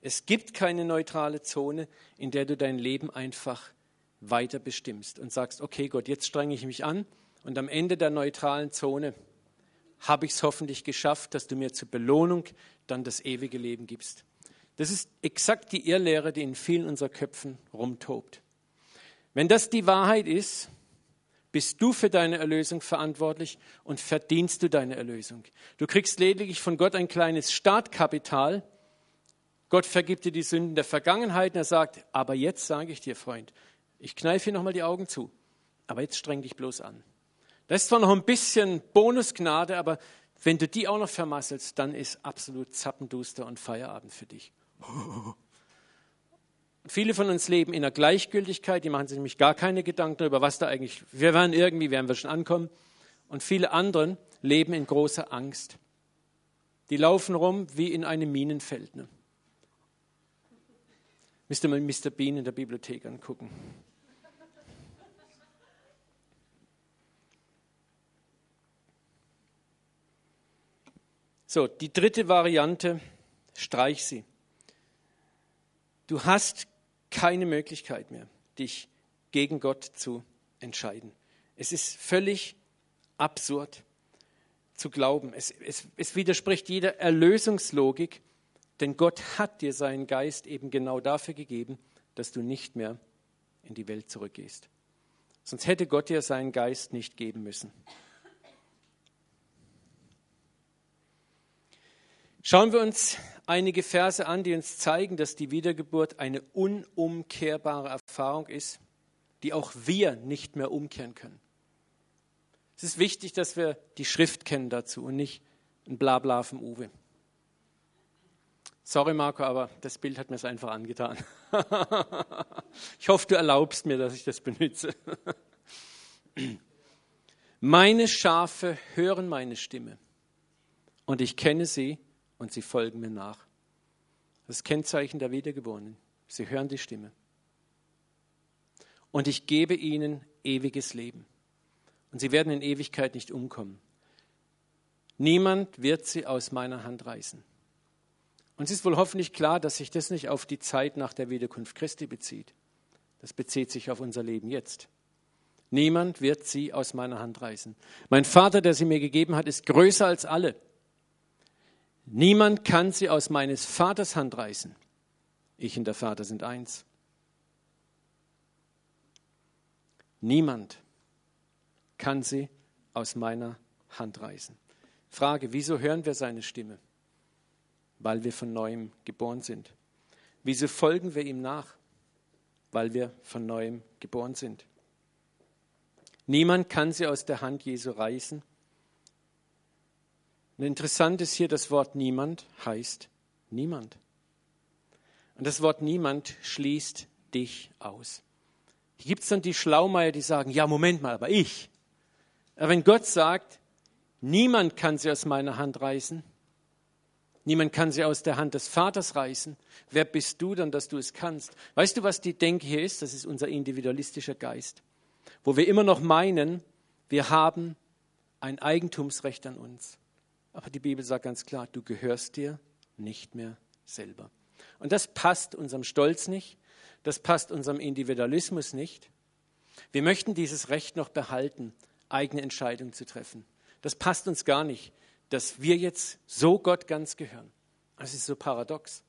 Es gibt keine neutrale Zone, in der du dein Leben einfach weiter bestimmst und sagst, okay Gott, jetzt strenge ich mich an und am Ende der neutralen Zone habe ich es hoffentlich geschafft, dass du mir zur Belohnung dann das ewige Leben gibst. Das ist exakt die Irrlehre, die in vielen unserer Köpfen rumtobt. Wenn das die Wahrheit ist, bist du für deine Erlösung verantwortlich und verdienst du deine Erlösung. Du kriegst lediglich von Gott ein kleines Startkapital. Gott vergibt dir die Sünden der Vergangenheit und er sagt, aber jetzt sage ich dir, Freund, ich kneife hier nochmal die Augen zu, aber jetzt streng dich bloß an. Das ist zwar noch ein bisschen Bonusgnade, aber wenn du die auch noch vermasselst, dann ist absolut zappenduster und Feierabend für dich. [laughs] Viele von uns leben in der Gleichgültigkeit, die machen sich nämlich gar keine Gedanken darüber, was da eigentlich, wir werden irgendwie, werden wir schon ankommen. Und viele anderen leben in großer Angst. Die laufen rum wie in einem Minenfeld. Ne? Müsst ihr mal Mr. Bean in der Bibliothek angucken. So, die dritte Variante, streich sie. Du hast keine Möglichkeit mehr, dich gegen Gott zu entscheiden. Es ist völlig absurd zu glauben. Es, es, es widerspricht jeder Erlösungslogik, denn Gott hat dir seinen Geist eben genau dafür gegeben, dass du nicht mehr in die Welt zurückgehst. Sonst hätte Gott dir seinen Geist nicht geben müssen. Schauen wir uns einige Verse an, die uns zeigen, dass die Wiedergeburt eine unumkehrbare Erfahrung ist, die auch wir nicht mehr umkehren können. Es ist wichtig, dass wir die Schrift kennen dazu und nicht ein Blabla vom Uwe. Sorry, Marco, aber das Bild hat mir es einfach angetan. [laughs] ich hoffe, du erlaubst mir, dass ich das benutze. [laughs] meine Schafe hören meine Stimme und ich kenne sie und sie folgen mir nach. Das Kennzeichen der Wiedergeborenen. Sie hören die Stimme. Und ich gebe ihnen ewiges Leben. Und sie werden in Ewigkeit nicht umkommen. Niemand wird sie aus meiner Hand reißen. Und es ist wohl hoffentlich klar, dass sich das nicht auf die Zeit nach der Wiederkunft Christi bezieht. Das bezieht sich auf unser Leben jetzt. Niemand wird sie aus meiner Hand reißen. Mein Vater, der sie mir gegeben hat, ist größer als alle. Niemand kann sie aus meines Vaters Hand reißen. Ich und der Vater sind eins. Niemand kann sie aus meiner Hand reißen. Frage, wieso hören wir seine Stimme? Weil wir von neuem geboren sind. Wieso folgen wir ihm nach? Weil wir von neuem geboren sind. Niemand kann sie aus der Hand Jesu reißen, und interessant ist hier, das Wort niemand heißt niemand. Und das Wort niemand schließt dich aus. Hier gibt es dann die Schlaumeier, die sagen, ja, Moment mal, aber ich. Aber wenn Gott sagt, niemand kann sie aus meiner Hand reißen, niemand kann sie aus der Hand des Vaters reißen, wer bist du dann, dass du es kannst? Weißt du, was die Denke hier ist? Das ist unser individualistischer Geist, wo wir immer noch meinen, wir haben ein Eigentumsrecht an uns. Aber die Bibel sagt ganz klar, du gehörst dir nicht mehr selber. Und das passt unserem Stolz nicht, das passt unserem Individualismus nicht. Wir möchten dieses Recht noch behalten, eigene Entscheidungen zu treffen. Das passt uns gar nicht, dass wir jetzt so Gott ganz gehören. Das ist so paradox.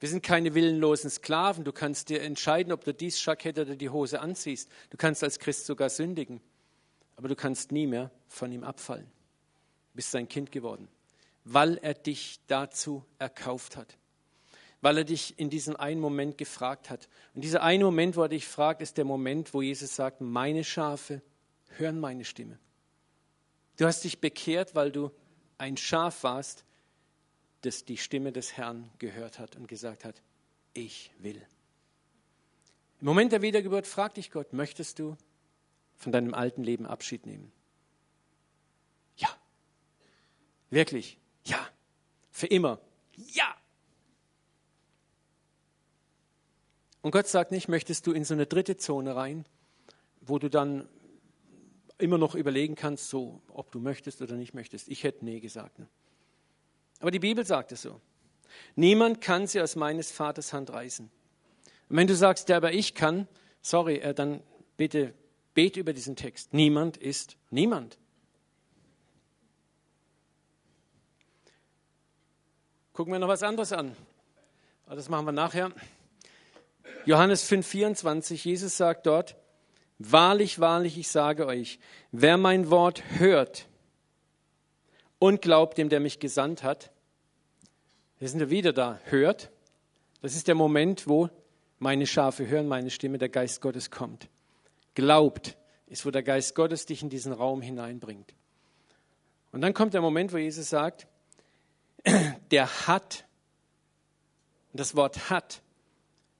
Wir sind keine willenlosen Sklaven. Du kannst dir entscheiden, ob du dies Jackett oder die Hose anziehst. Du kannst als Christ sogar sündigen aber du kannst nie mehr von ihm abfallen. Du bist sein Kind geworden, weil er dich dazu erkauft hat, weil er dich in diesem einen Moment gefragt hat. Und dieser eine Moment, wo er dich fragt, ist der Moment, wo Jesus sagt, meine Schafe hören meine Stimme. Du hast dich bekehrt, weil du ein Schaf warst, das die Stimme des Herrn gehört hat und gesagt hat, ich will. Im Moment der Wiedergeburt fragt dich Gott, möchtest du von deinem alten Leben Abschied nehmen? Ja. Wirklich? Ja. Für immer? Ja. Und Gott sagt nicht, möchtest du in so eine dritte Zone rein, wo du dann immer noch überlegen kannst, so, ob du möchtest oder nicht möchtest. Ich hätte nee gesagt. Ne? Aber die Bibel sagt es so. Niemand kann sie aus meines Vaters Hand reißen. Und wenn du sagst, ja, aber ich kann, sorry, äh, dann bitte bete über diesen Text. Niemand ist niemand. Gucken wir noch was anderes an. Aber das machen wir nachher. Johannes 5,24, Jesus sagt dort, Wahrlich, wahrlich, ich sage euch, wer mein Wort hört und glaubt dem, der mich gesandt hat, wir sind ja wieder da, hört, das ist der Moment, wo meine Schafe hören, meine Stimme, der Geist Gottes kommt glaubt, ist, wo der Geist Gottes dich in diesen Raum hineinbringt. Und dann kommt der Moment, wo Jesus sagt, [clears throat] der hat, das Wort hat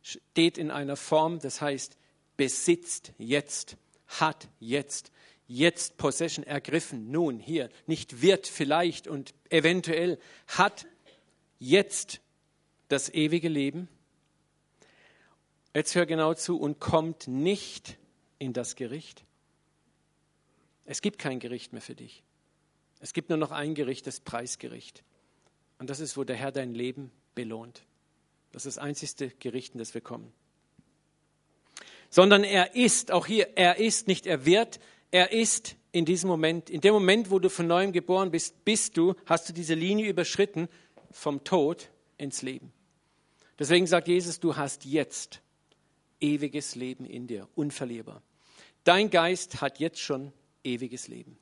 steht in einer Form, das heißt besitzt jetzt, hat jetzt, jetzt Possession ergriffen, nun hier, nicht wird vielleicht und eventuell, hat jetzt das ewige Leben. Jetzt hör genau zu und kommt nicht in das Gericht. Es gibt kein Gericht mehr für dich. Es gibt nur noch ein Gericht, das Preisgericht. Und das ist, wo der Herr dein Leben belohnt. Das ist das einzigste Gericht, in das wir kommen. Sondern er ist, auch hier, er ist, nicht er wird, er ist in diesem Moment, in dem Moment, wo du von neuem geboren bist, bist du, hast du diese Linie überschritten vom Tod ins Leben. Deswegen sagt Jesus, du hast jetzt ewiges Leben in dir, unverlierbar. Dein Geist hat jetzt schon ewiges Leben.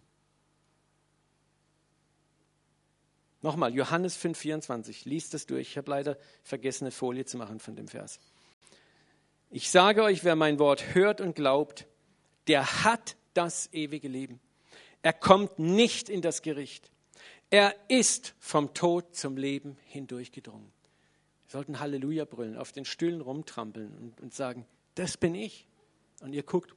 Nochmal, Johannes 5,24. Liest das durch. Ich habe leider vergessen, eine Folie zu machen von dem Vers. Ich sage euch, wer mein Wort hört und glaubt, der hat das ewige Leben. Er kommt nicht in das Gericht. Er ist vom Tod zum Leben hindurchgedrungen. Wir sollten Halleluja brüllen, auf den Stühlen rumtrampeln und, und sagen, das bin ich. Und ihr guckt.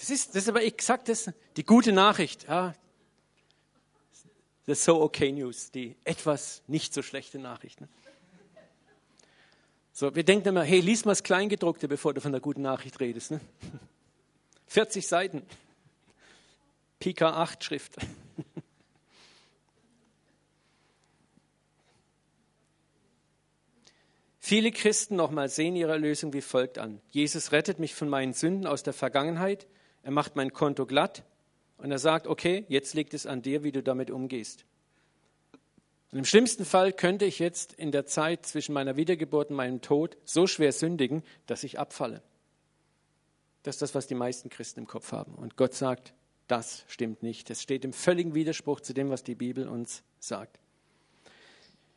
Das ist, das ist aber exakt das, die gute Nachricht. Ja. Das So Okay News, die etwas nicht so schlechte Nachricht. Ne? So, wir denken immer, hey, lies mal das Kleingedruckte, bevor du von der guten Nachricht redest. Ne? [laughs] 40 Seiten. Pika 8 Schrift. [laughs] Viele Christen nochmal sehen ihre Erlösung wie folgt an. Jesus rettet mich von meinen Sünden aus der Vergangenheit, er macht mein Konto glatt und er sagt, okay, jetzt liegt es an dir, wie du damit umgehst. Und Im schlimmsten Fall könnte ich jetzt in der Zeit zwischen meiner Wiedergeburt und meinem Tod so schwer sündigen, dass ich abfalle. Das ist das, was die meisten Christen im Kopf haben. Und Gott sagt, das stimmt nicht. Es steht im völligen Widerspruch zu dem, was die Bibel uns sagt.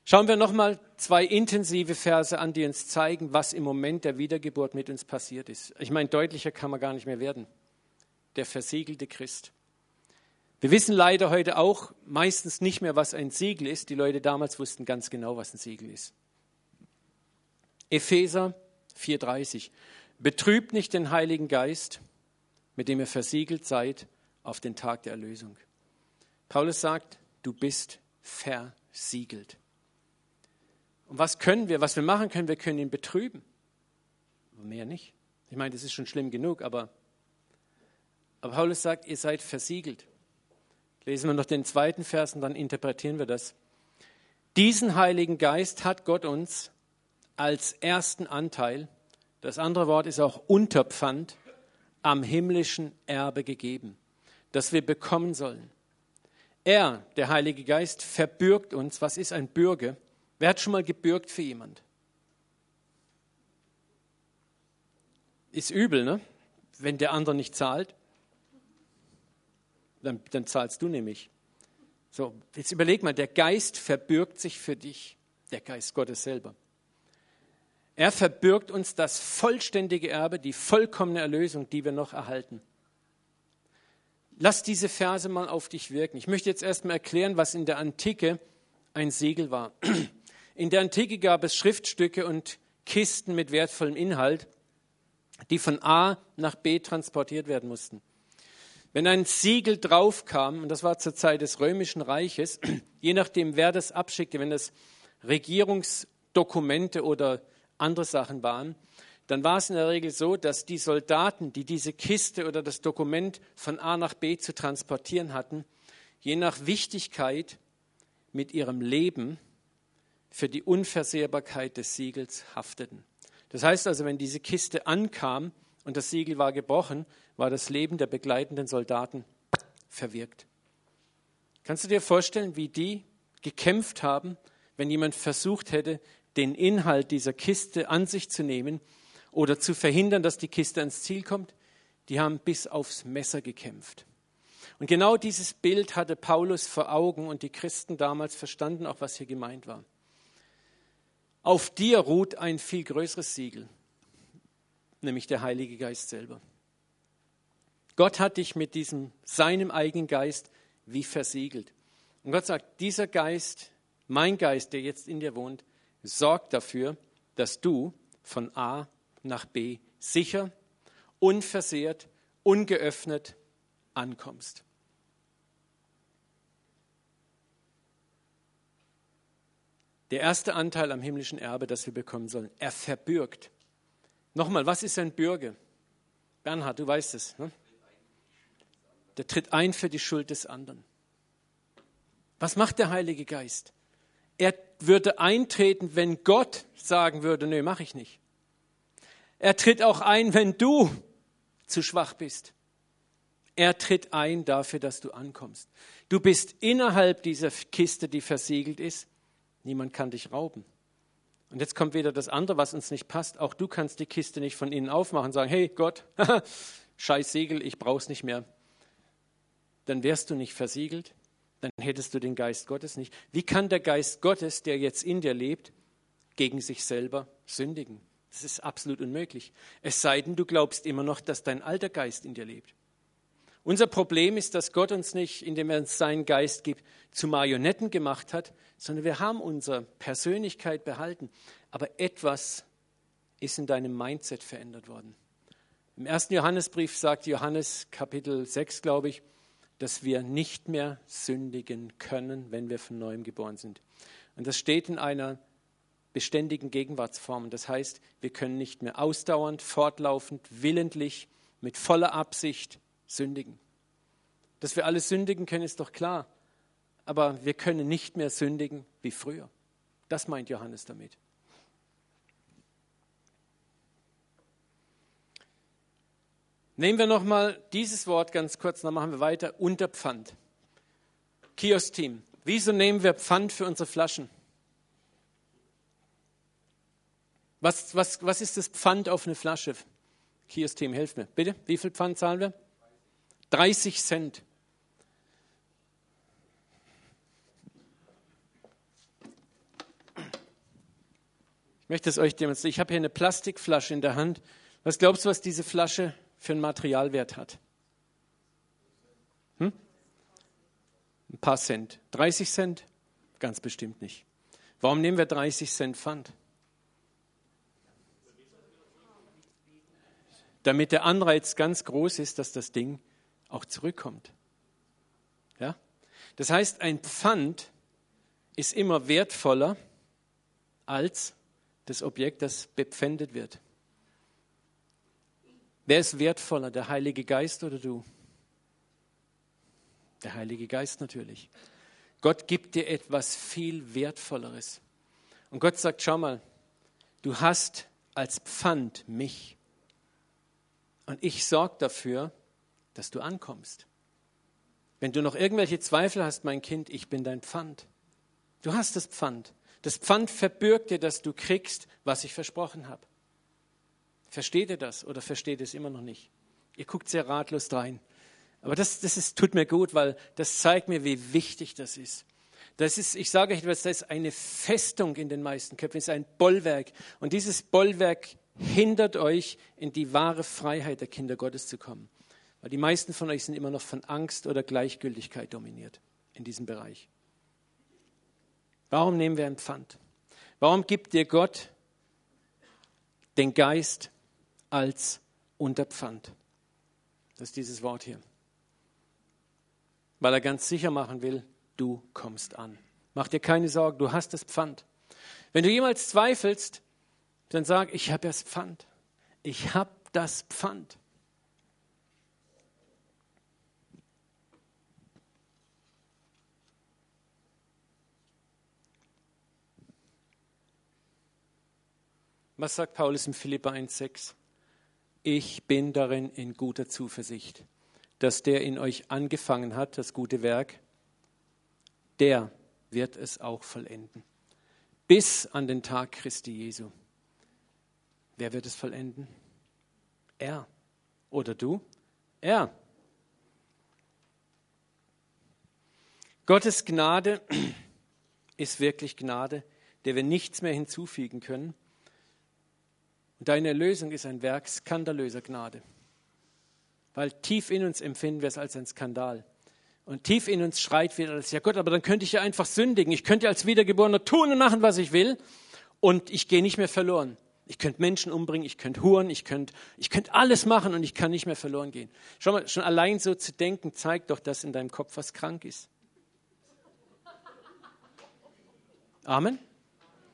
Schauen wir nochmal zwei intensive Verse an, die uns zeigen, was im Moment der Wiedergeburt mit uns passiert ist. Ich meine, deutlicher kann man gar nicht mehr werden. Der versiegelte Christ. Wir wissen leider heute auch meistens nicht mehr, was ein Siegel ist. Die Leute damals wussten ganz genau, was ein Siegel ist. Epheser 4:30. Betrübt nicht den Heiligen Geist, mit dem ihr versiegelt seid auf den Tag der Erlösung. Paulus sagt, du bist versiegelt. Und was können wir, was wir machen können, wir können ihn betrüben. Mehr nicht. Ich meine, das ist schon schlimm genug, aber, aber Paulus sagt, ihr seid versiegelt. Lesen wir noch den zweiten Vers und dann interpretieren wir das. Diesen Heiligen Geist hat Gott uns als ersten Anteil, das andere Wort ist auch Unterpfand, am himmlischen Erbe gegeben, das wir bekommen sollen. Er, der Heilige Geist, verbürgt uns. Was ist ein Bürger? Wer hat schon mal gebürgt für jemand? Ist übel, ne? Wenn der andere nicht zahlt, dann, dann zahlst du nämlich. So, jetzt überleg mal, der Geist verbürgt sich für dich, der Geist Gottes selber. Er verbürgt uns das vollständige Erbe, die vollkommene Erlösung, die wir noch erhalten. Lass diese Verse mal auf dich wirken. Ich möchte jetzt erstmal erklären, was in der Antike ein Segel war. [clears throat] In der Antike gab es Schriftstücke und Kisten mit wertvollem Inhalt, die von A nach B transportiert werden mussten. Wenn ein Siegel draufkam, und das war zur Zeit des Römischen Reiches, [clears throat] je nachdem, wer das abschickte, wenn das Regierungsdokumente oder andere Sachen waren, dann war es in der Regel so, dass die Soldaten, die diese Kiste oder das Dokument von A nach B zu transportieren hatten, je nach Wichtigkeit mit ihrem Leben für die Unversehrbarkeit des Siegels hafteten. Das heißt also, wenn diese Kiste ankam und das Siegel war gebrochen, war das Leben der begleitenden Soldaten verwirkt. Kannst du dir vorstellen, wie die gekämpft haben, wenn jemand versucht hätte, den Inhalt dieser Kiste an sich zu nehmen oder zu verhindern, dass die Kiste ans Ziel kommt? Die haben bis aufs Messer gekämpft. Und genau dieses Bild hatte Paulus vor Augen und die Christen damals verstanden auch, was hier gemeint war. Auf dir ruht ein viel größeres Siegel, nämlich der Heilige Geist selber. Gott hat dich mit diesem seinem eigenen Geist wie versiegelt. Und Gott sagt, dieser Geist, mein Geist, der jetzt in dir wohnt, sorgt dafür, dass du von A nach B sicher, unversehrt, ungeöffnet ankommst. Der erste Anteil am himmlischen Erbe, das wir bekommen sollen. Er verbürgt. Nochmal, was ist ein Bürger? Bernhard, du weißt es. Ne? Der tritt ein für die Schuld des anderen. Was macht der Heilige Geist? Er würde eintreten, wenn Gott sagen würde, nö, mache ich nicht. Er tritt auch ein, wenn du zu schwach bist. Er tritt ein dafür, dass du ankommst. Du bist innerhalb dieser Kiste, die versiegelt ist. Niemand kann dich rauben. Und jetzt kommt wieder das andere, was uns nicht passt. Auch du kannst die Kiste nicht von innen aufmachen und sagen, hey Gott, [laughs] scheiß Segel, ich brauch's nicht mehr. Dann wärst du nicht versiegelt, dann hättest du den Geist Gottes nicht. Wie kann der Geist Gottes, der jetzt in dir lebt, gegen sich selber sündigen? Das ist absolut unmöglich. Es sei denn, du glaubst immer noch, dass dein alter Geist in dir lebt. Unser Problem ist, dass Gott uns nicht, indem er uns seinen Geist gibt, zu Marionetten gemacht hat, sondern wir haben unsere Persönlichkeit behalten. Aber etwas ist in deinem Mindset verändert worden. Im ersten Johannesbrief sagt Johannes Kapitel 6, glaube ich, dass wir nicht mehr sündigen können, wenn wir von neuem geboren sind. Und das steht in einer beständigen Gegenwartsform. Das heißt, wir können nicht mehr ausdauernd, fortlaufend, willentlich, mit voller Absicht sündigen. Dass wir alle sündigen können, ist doch klar. Aber wir können nicht mehr sündigen wie früher. Das meint Johannes damit. Nehmen wir nochmal dieses Wort ganz kurz, dann machen wir weiter. Unterpfand. Kiosk-Team. Wieso nehmen wir Pfand für unsere Flaschen? Was, was, was ist das Pfand auf eine Flasche? Kiosk-Team, helft mir. Bitte, wie viel Pfand zahlen wir? 30 Cent. Ich möchte es euch demonstrieren. Ich habe hier eine Plastikflasche in der Hand. Was glaubst du, was diese Flasche für einen Materialwert hat? Hm? Ein paar Cent. 30 Cent? Ganz bestimmt nicht. Warum nehmen wir 30 Cent Pfand? Damit der Anreiz ganz groß ist, dass das Ding auch zurückkommt. Ja? Das heißt, ein Pfand ist immer wertvoller als das Objekt, das bepfändet wird. Wer ist wertvoller, der Heilige Geist oder du? Der Heilige Geist natürlich. Gott gibt dir etwas viel Wertvolleres. Und Gott sagt, schau mal, du hast als Pfand mich. Und ich sorge dafür, dass du ankommst. Wenn du noch irgendwelche Zweifel hast, mein Kind, ich bin dein Pfand. Du hast das Pfand. Das Pfand verbirgt dir, dass du kriegst, was ich versprochen habe. Versteht ihr das oder versteht ihr es immer noch nicht? Ihr guckt sehr ratlos rein. Aber das, das ist, tut mir gut, weil das zeigt mir, wie wichtig das ist. Das ist, ich sage euch etwas, das ist eine Festung in den meisten Köpfen, es ist ein Bollwerk. Und dieses Bollwerk hindert euch, in die wahre Freiheit der Kinder Gottes zu kommen. Weil die meisten von euch sind immer noch von Angst oder Gleichgültigkeit dominiert in diesem Bereich. Warum nehmen wir ein Pfand? Warum gibt dir Gott den Geist als Unterpfand? Das ist dieses Wort hier. Weil er ganz sicher machen will, du kommst an. Mach dir keine Sorgen, du hast das Pfand. Wenn du jemals zweifelst, dann sag, ich habe das Pfand. Ich habe das Pfand. Was sagt Paulus in Philippa 1,6? Ich bin darin in guter Zuversicht, dass der in euch angefangen hat, das gute Werk, der wird es auch vollenden. Bis an den Tag Christi Jesu. Wer wird es vollenden? Er. Oder du? Er. Gottes Gnade [clears throat] ist wirklich Gnade, der wir nichts mehr hinzufügen können. Und deine Erlösung ist ein Werk skandalöser Gnade. Weil tief in uns empfinden wir es als ein Skandal. Und tief in uns schreit wieder das, ja Gott, aber dann könnte ich ja einfach sündigen. Ich könnte als Wiedergeborener tun und machen, was ich will. Und ich gehe nicht mehr verloren. Ich könnte Menschen umbringen, ich könnte huren, ich könnte, ich könnte alles machen und ich kann nicht mehr verloren gehen. Schau mal, schon allein so zu denken, zeigt doch, dass in deinem Kopf was krank ist. Amen?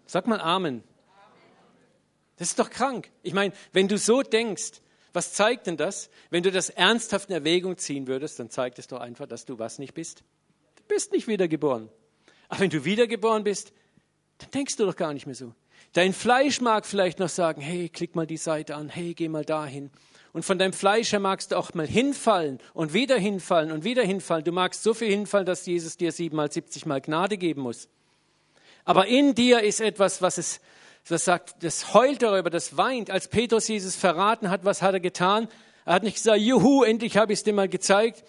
Sag mal Amen. Das ist doch krank. Ich meine, wenn du so denkst, was zeigt denn das? Wenn du das ernsthaft in Erwägung ziehen würdest, dann zeigt es doch einfach, dass du was nicht bist. Du bist nicht wiedergeboren. Aber wenn du wiedergeboren bist, dann denkst du doch gar nicht mehr so. Dein Fleisch mag vielleicht noch sagen, hey, klick mal die Seite an, hey, geh mal dahin. Und von deinem Fleisch her magst du auch mal hinfallen und wieder hinfallen und wieder hinfallen. Du magst so viel hinfallen, dass Jesus dir siebenmal, siebzigmal Gnade geben muss. Aber in dir ist etwas, was es Das sagt, das heult darüber, das weint. Als Petrus Jesus verraten hat, was hat er getan? Er hat nicht gesagt, juhu, endlich habe ich es dir mal gezeigt.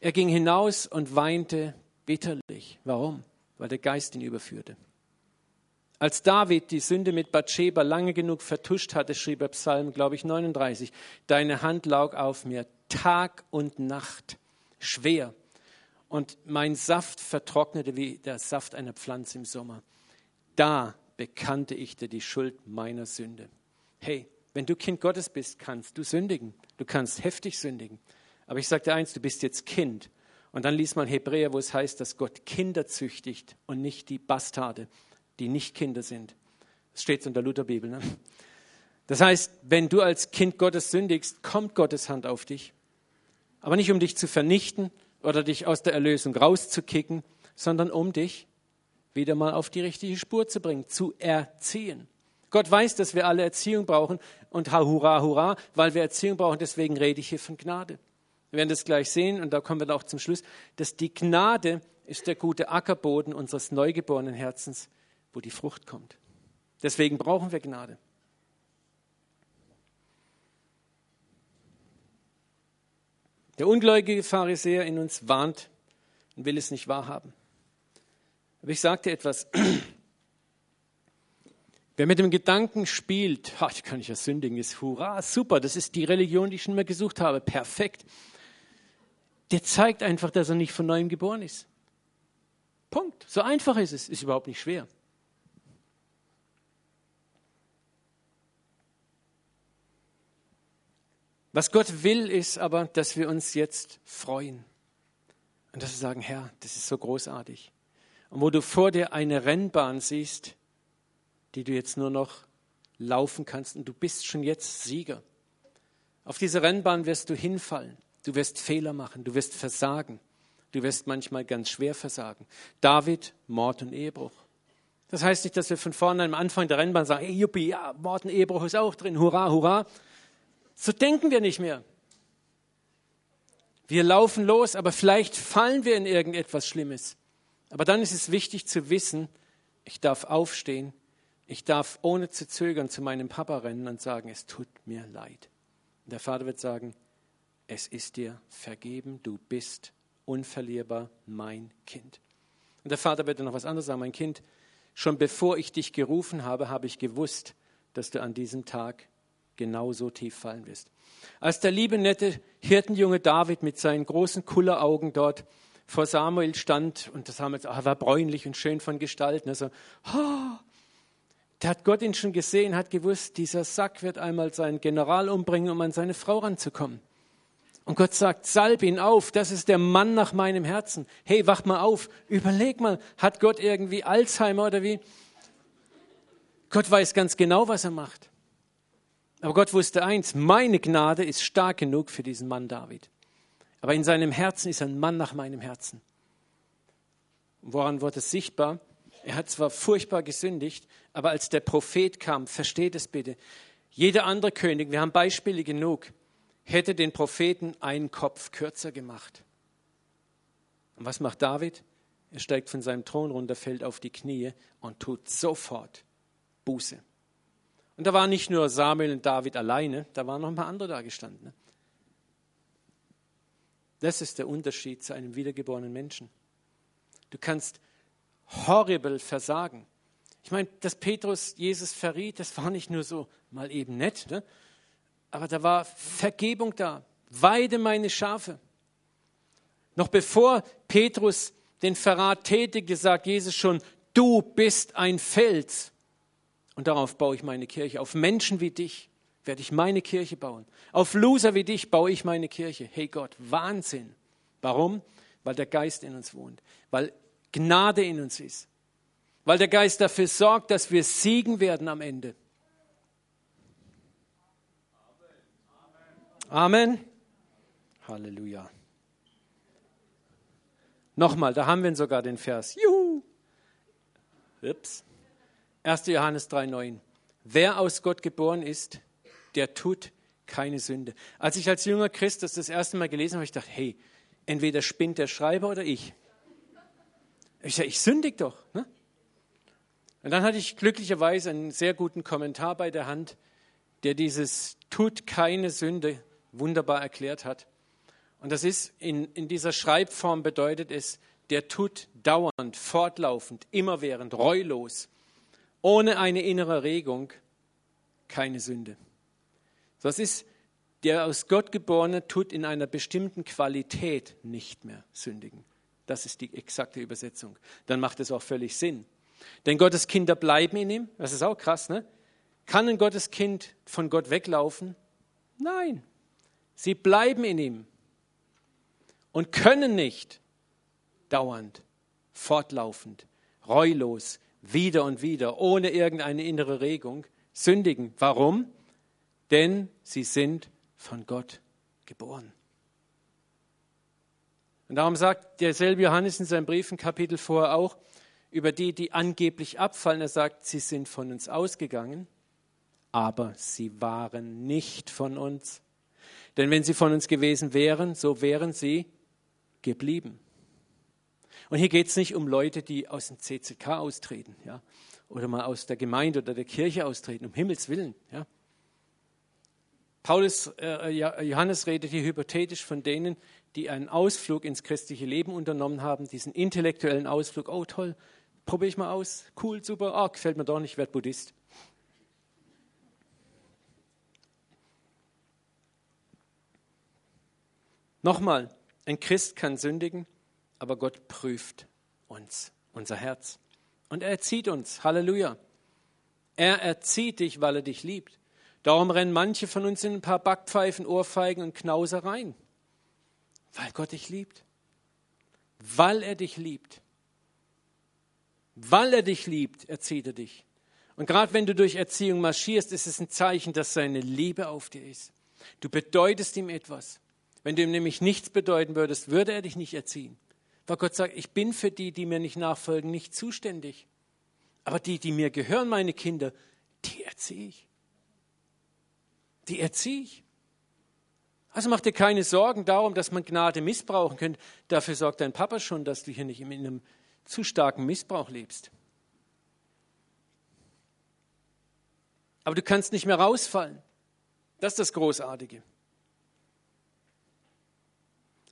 Er ging hinaus und weinte bitterlich. Warum? Weil der Geist ihn überführte. Als David die Sünde mit Bathsheba lange genug vertuscht hatte, schrieb er Psalm, glaube ich, 39, Deine Hand lag auf mir Tag und Nacht, schwer. Und mein Saft vertrocknete wie der Saft einer Pflanze im Sommer. Da bekannte ich dir die Schuld meiner Sünde. Hey, wenn du Kind Gottes bist, kannst du sündigen. Du kannst heftig sündigen. Aber ich sage dir eins, du bist jetzt Kind. Und dann liest man Hebräer, wo es heißt, dass Gott Kinder züchtigt und nicht die Bastarde, die nicht Kinder sind. Das steht in der Lutherbibel. Ne? Das heißt, wenn du als Kind Gottes sündigst, kommt Gottes Hand auf dich. Aber nicht um dich zu vernichten oder dich aus der Erlösung rauszukicken, sondern um dich wieder mal auf die richtige Spur zu bringen, zu erziehen. Gott weiß, dass wir alle Erziehung brauchen und ha, hurra, hurra, weil wir Erziehung brauchen, deswegen rede ich hier von Gnade. Wir werden das gleich sehen und da kommen wir auch zum Schluss, dass die Gnade ist der gute Ackerboden unseres neugeborenen Herzens, wo die Frucht kommt. Deswegen brauchen wir Gnade. Der ungläubige Pharisäer in uns warnt und will es nicht wahrhaben. Aber ich sagte etwas. Wer mit dem Gedanken spielt, ha, ich kann nicht ja sündigen, ist hurra, super, das ist die Religion, die ich schon immer gesucht habe, perfekt. Der zeigt einfach, dass er nicht von neuem geboren ist. Punkt. So einfach ist es, ist überhaupt nicht schwer. Was Gott will, ist aber, dass wir uns jetzt freuen. Und dass wir sagen, Herr, das ist so großartig. Und wo du vor dir eine Rennbahn siehst, die du jetzt nur noch laufen kannst und du bist schon jetzt Sieger. Auf diese Rennbahn wirst du hinfallen, du wirst Fehler machen, du wirst versagen, du wirst manchmal ganz schwer versagen. David, Mord und Ehebruch. Das heißt nicht, dass wir von vorne am Anfang der Rennbahn sagen, hey, Juppie, ja, Mord und Ehebruch ist auch drin, hurra, hurra. So denken wir nicht mehr. Wir laufen los, aber vielleicht fallen wir in irgendetwas Schlimmes. Aber dann ist es wichtig zu wissen, ich darf aufstehen, ich darf ohne zu zögern zu meinem Papa rennen und sagen, es tut mir leid. Und der Vater wird sagen, es ist dir vergeben, du bist unverlierbar mein Kind. Und der Vater wird dann noch was anderes sagen, mein Kind, schon bevor ich dich gerufen habe, habe ich gewusst, dass du an diesem Tag genauso tief fallen wirst. Als der liebe, nette Hirtenjunge David mit seinen großen Kulleraugen dort vor Samuel stand, und das jetzt, er war bräunlich und schön von Gestalt, ne, oh, der hat Gott ihn schon gesehen, hat gewusst, dieser Sack wird einmal seinen General umbringen, um an seine Frau ranzukommen. Und Gott sagt, salb ihn auf, das ist der Mann nach meinem Herzen. Hey, wach mal auf, überleg mal, hat Gott irgendwie Alzheimer oder wie? Gott weiß ganz genau, was er macht. Aber Gott wusste eins, meine Gnade ist stark genug für diesen Mann David. Aber in seinem Herzen ist ein Mann nach meinem Herzen. Woran wurde es sichtbar? Er hat zwar furchtbar gesündigt, aber als der Prophet kam, versteht es bitte, jeder andere König, wir haben Beispiele genug, hätte den Propheten einen Kopf kürzer gemacht. Und was macht David? Er steigt von seinem Thron runter, fällt auf die Knie und tut sofort Buße. Und da waren nicht nur Samuel und David alleine, da waren noch ein paar andere da gestanden. Das ist der Unterschied zu einem wiedergeborenen Menschen. Du kannst horrible versagen. Ich meine, dass Petrus Jesus verriet, das war nicht nur so mal eben nett, ne? aber da war Vergebung da. Weide meine Schafe. Noch bevor Petrus den Verrat tätigte, sagt Jesus schon, du bist ein Fels. Und darauf baue ich meine Kirche. Auf Menschen wie dich werde ich meine Kirche bauen. Auf Loser wie dich baue ich meine Kirche. Hey Gott, Wahnsinn. Warum? Weil der Geist in uns wohnt. Weil Gnade in uns ist. Weil der Geist dafür sorgt, dass wir siegen werden am Ende. Amen. Halleluja. Nochmal, da haben wir sogar den Vers. Juhu. Ups. 1. Johannes 3,9. Wer aus Gott geboren ist, der tut keine Sünde. Als ich als junger Christ das das erste Mal gelesen habe, ich gedacht, hey, entweder spinnt der Schreiber oder ich. Ich sage, ich sündig doch. Ne? Und dann hatte ich glücklicherweise einen sehr guten Kommentar bei der Hand, der dieses tut keine Sünde wunderbar erklärt hat. Und das ist in, in dieser Schreibform bedeutet es, der tut dauernd, fortlaufend, immerwährend, reulos, ohne eine innere Regung, keine Sünde. Das ist, der aus Gott geborene tut in einer bestimmten Qualität nicht mehr sündigen. Das ist die exakte Übersetzung. Dann macht es auch völlig Sinn. Denn Gottes Kinder bleiben in ihm. Das ist auch krass, ne? Kann ein Gottes Kind von Gott weglaufen? Nein. Sie bleiben in ihm und können nicht dauernd, fortlaufend, reulos, wieder und wieder, ohne irgendeine innere Regung, sündigen. Warum? Denn sie sind von Gott geboren. Und darum sagt derselbe Johannes in seinem Brief Kapitel vorher auch über die, die angeblich abfallen. Er sagt, sie sind von uns ausgegangen, aber sie waren nicht von uns. Denn wenn sie von uns gewesen wären, so wären sie geblieben. Und hier geht es nicht um Leute, die aus dem CCK austreten, ja, oder mal aus der Gemeinde oder der Kirche austreten, um Himmels Willen, ja. Paulus, äh, Johannes redet hier hypothetisch von denen, die einen Ausflug ins christliche Leben unternommen haben, diesen intellektuellen Ausflug. Oh toll, probiere ich mal aus, cool, super, oh, gefällt mir doch nicht, werde Buddhist. Nochmal, ein Christ kann sündigen, aber Gott prüft uns, unser Herz. Und er erzieht uns, Halleluja. Er erzieht dich, weil er dich liebt. Darum rennen manche von uns in ein paar Backpfeifen, Ohrfeigen und Knausereien. Weil Gott dich liebt. Weil er dich liebt. Weil er dich liebt, erzieht er dich. Und gerade wenn du durch Erziehung marschierst, ist es ein Zeichen, dass seine Liebe auf dir ist. Du bedeutest ihm etwas. Wenn du ihm nämlich nichts bedeuten würdest, würde er dich nicht erziehen. Weil Gott sagt, ich bin für die, die mir nicht nachfolgen, nicht zuständig. Aber die, die mir gehören, meine Kinder, die erziehe ich. Die erziehe ich. Also mach dir keine Sorgen darum, dass man Gnade missbrauchen könnte. Dafür sorgt dein Papa schon, dass du hier nicht in einem zu starken Missbrauch lebst. Aber du kannst nicht mehr rausfallen. Das ist das Großartige.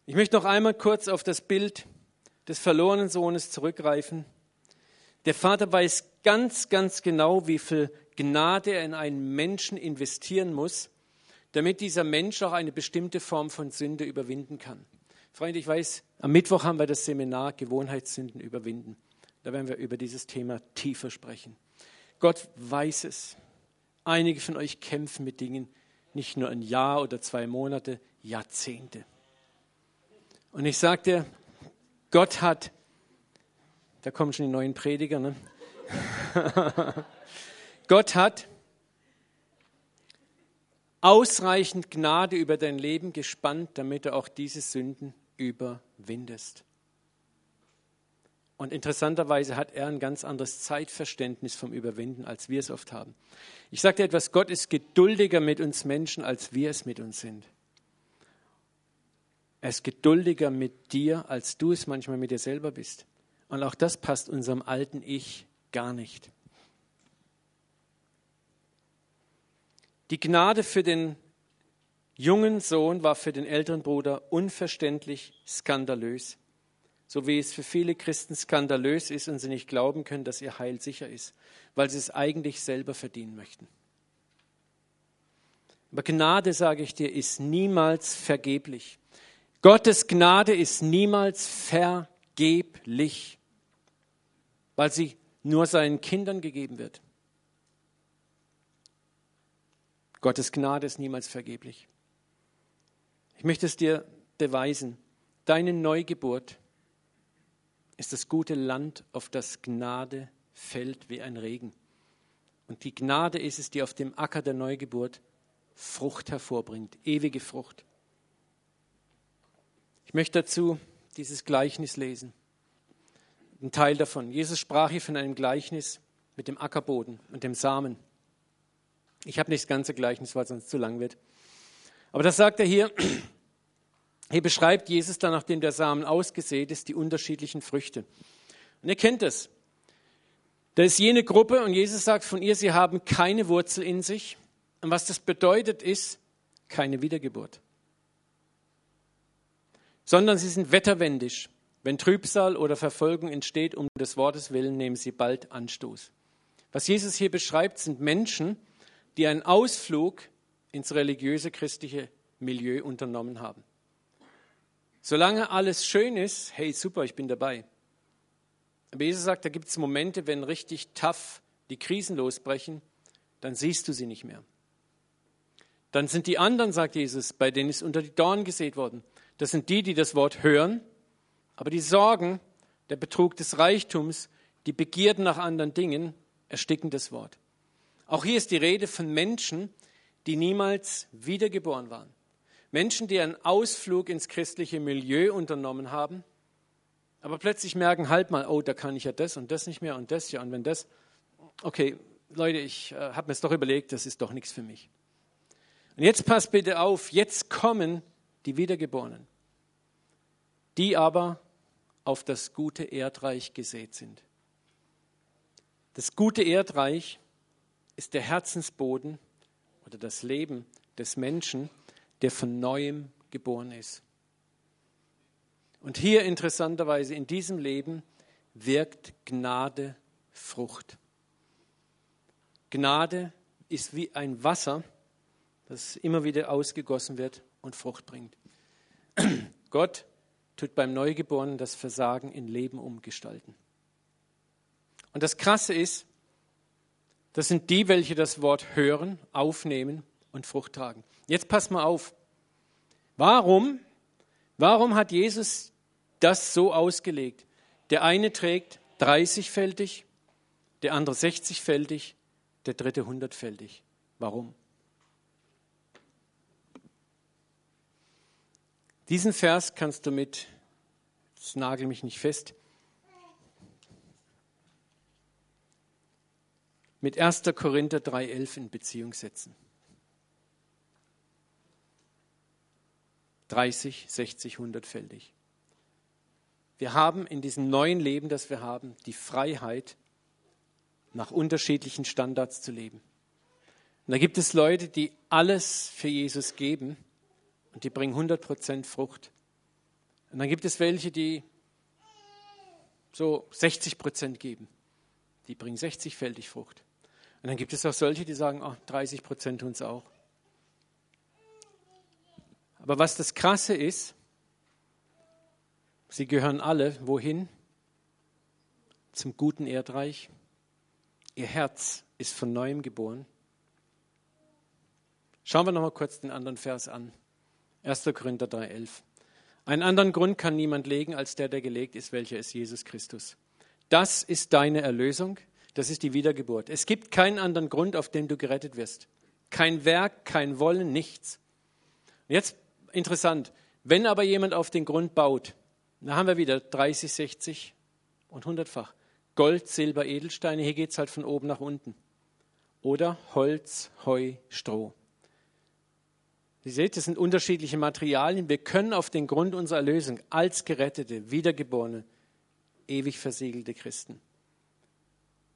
Ich möchte noch einmal kurz auf das Bild des verlorenen Sohnes zurückgreifen. Der Vater weiß ganz, ganz genau, wie viel Gnade in einen Menschen investieren muss, damit dieser Mensch auch eine bestimmte Form von Sünde überwinden kann. Freunde, ich weiß, am Mittwoch haben wir das Seminar Gewohnheitssünden überwinden. Da werden wir über dieses Thema tiefer sprechen. Gott weiß es. Einige von euch kämpfen mit Dingen nicht nur ein Jahr oder zwei Monate, Jahrzehnte. Und ich sagte, Gott hat, da kommen schon die neuen Prediger, ne? [laughs] Gott hat ausreichend Gnade über dein Leben gespannt, damit du auch diese Sünden überwindest. Und interessanterweise hat er ein ganz anderes Zeitverständnis vom Überwinden, als wir es oft haben. Ich sage dir etwas, Gott ist geduldiger mit uns Menschen, als wir es mit uns sind. Er ist geduldiger mit dir, als du es manchmal mit dir selber bist. Und auch das passt unserem alten Ich gar nicht. Die Gnade für den jungen Sohn war für den älteren Bruder unverständlich skandalös, so wie es für viele Christen skandalös ist und sie nicht glauben können, dass ihr Heil sicher ist, weil sie es eigentlich selber verdienen möchten. Aber Gnade, sage ich dir, ist niemals vergeblich. Gottes Gnade ist niemals vergeblich, weil sie nur seinen Kindern gegeben wird. Gottes Gnade ist niemals vergeblich. Ich möchte es dir beweisen. Deine Neugeburt ist das gute Land, auf das Gnade fällt wie ein Regen. Und die Gnade ist es, die auf dem Acker der Neugeburt Frucht hervorbringt, ewige Frucht. Ich möchte dazu dieses Gleichnis lesen. Ein Teil davon. Jesus sprach hier von einem Gleichnis mit dem Ackerboden und dem Samen. Ich habe nicht das ganze Gleichnis, weil sonst zu lang wird. Aber das sagt er hier. [clears throat] Hier beschreibt Jesus dann, nachdem der Samen ausgesät ist, die unterschiedlichen Früchte. Und ihr kennt es. Da ist jene Gruppe und Jesus sagt von ihr, sie haben keine Wurzel in sich. Und was das bedeutet, ist keine Wiedergeburt. Sondern sie sind wetterwendisch. Wenn Trübsal oder Verfolgung entsteht um des Wortes willen, nehmen sie bald Anstoß. Was Jesus hier beschreibt, sind Menschen, die einen Ausflug ins religiöse christliche Milieu unternommen haben. Solange alles schön ist, hey super, ich bin dabei. Aber Jesus sagt, da gibt es Momente, wenn richtig tough die Krisen losbrechen, dann siehst du sie nicht mehr. Dann sind die anderen, sagt Jesus, bei denen ist unter die Dornen gesät worden. Das sind die, die das Wort hören, aber die Sorgen, der Betrug des Reichtums, die Begierden nach anderen Dingen ersticken das Wort. Auch hier ist die Rede von Menschen, die niemals wiedergeboren waren. Menschen, die einen Ausflug ins christliche Milieu unternommen haben, aber plötzlich merken, halt mal, oh, da kann ich ja das und das nicht mehr und das ja und wenn das, okay, Leute, ich äh, habe mir es doch überlegt, das ist doch nichts für mich. Und jetzt passt bitte auf, jetzt kommen die Wiedergeborenen, die aber auf das gute Erdreich gesät sind. Das gute Erdreich ist der Herzensboden oder das Leben des Menschen, der von neuem geboren ist. Und hier interessanterweise in diesem Leben wirkt Gnade Frucht. Gnade ist wie ein Wasser, das immer wieder ausgegossen wird und Frucht bringt. [clears throat] Gott tut beim Neugeborenen das Versagen in Leben umgestalten. Und das Krasse ist, das sind die, welche das Wort hören, aufnehmen und Frucht tragen. Jetzt pass mal auf. Warum, warum hat Jesus das so ausgelegt? Der eine trägt 30-fältig, der andere 60-fältig, der dritte 100-fältig. Warum? Diesen Vers kannst du mit, das nagel mich nicht fest, mit 1. Korinther 3.11 in Beziehung setzen. 30, 60, 100-fältig. Wir haben in diesem neuen Leben, das wir haben, die Freiheit, nach unterschiedlichen Standards zu leben. Und da gibt es Leute, die alles für Jesus geben und die bringen 100% Frucht. Und dann gibt es welche, die so 60% geben. Die bringen 60-fältig Frucht. Und dann gibt es auch solche, die sagen, oh, 30 Prozent uns auch. Aber was das Krasse ist, sie gehören alle wohin? Zum guten Erdreich. Ihr Herz ist von neuem geboren. Schauen wir noch mal kurz den anderen Vers an. 1. Korinther 3,11. Einen anderen Grund kann niemand legen als der, der gelegt ist, welcher ist Jesus Christus. Das ist deine Erlösung. Das ist die Wiedergeburt. Es gibt keinen anderen Grund, auf dem du gerettet wirst. Kein Werk, kein Wollen, nichts. Jetzt interessant, wenn aber jemand auf den Grund baut, da haben wir wieder 30, 60 und 100-fach. Gold, Silber, Edelsteine, hier geht es halt von oben nach unten. Oder Holz, Heu, Stroh. Ihr seht, das sind unterschiedliche Materialien. Wir können auf den Grund unserer Erlösung als gerettete, wiedergeborene, ewig versiegelte Christen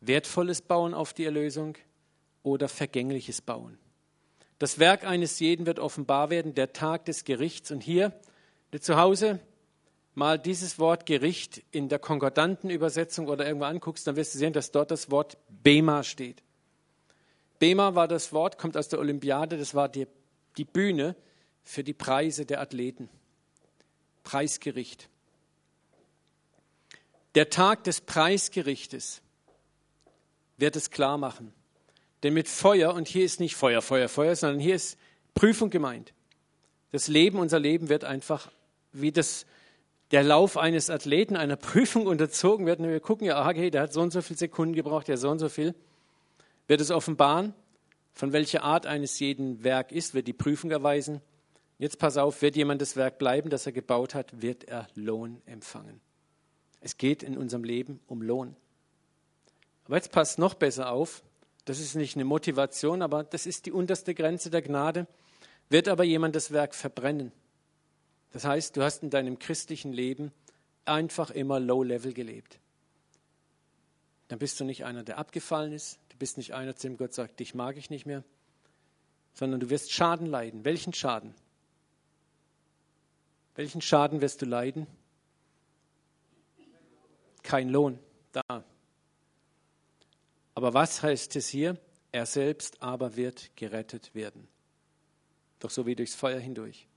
wertvolles Bauen auf die Erlösung oder vergängliches Bauen. Das Werk eines jeden wird offenbar werden, der Tag des Gerichts. Und hier, zu Hause, mal dieses Wort Gericht in der konkordanten Übersetzung oder irgendwo anguckst, dann wirst du sehen, dass dort das Wort Bema steht. Bema war das Wort, kommt aus der Olympiade, das war die, die Bühne für die Preise der Athleten. Preisgericht. Der Tag des Preisgerichtes wird es klar machen. Denn mit Feuer, und hier ist nicht Feuer, Feuer, Feuer, sondern hier ist Prüfung gemeint. Das Leben, unser Leben wird einfach wie das, der Lauf eines Athleten einer Prüfung unterzogen wird. Und wir gucken ja, okay, der hat so und so viele Sekunden gebraucht, der so und so viel. Wird es offenbaren, von welcher Art eines jeden Werk ist, wird die Prüfung erweisen. Jetzt pass auf, wird jemand das Werk bleiben, das er gebaut hat, wird er Lohn empfangen. Es geht in unserem Leben um Lohn. Aber jetzt passt noch besser auf. Das ist nicht eine Motivation, aber das ist die unterste Grenze der Gnade. Wird aber jemand das Werk verbrennen? Das heißt, du hast in deinem christlichen Leben einfach immer Low-Level gelebt. dann bist du nicht einer, der abgefallen ist. Du bist nicht einer, zu dem Gott sagt, dich mag ich nicht mehr, sondern du wirst Schaden leiden. Welchen Schaden? Welchen Schaden wirst du leiden? Kein Lohn da. Aber was heißt es hier? Er selbst aber wird gerettet werden. Doch so wie durchs Feuer hindurch.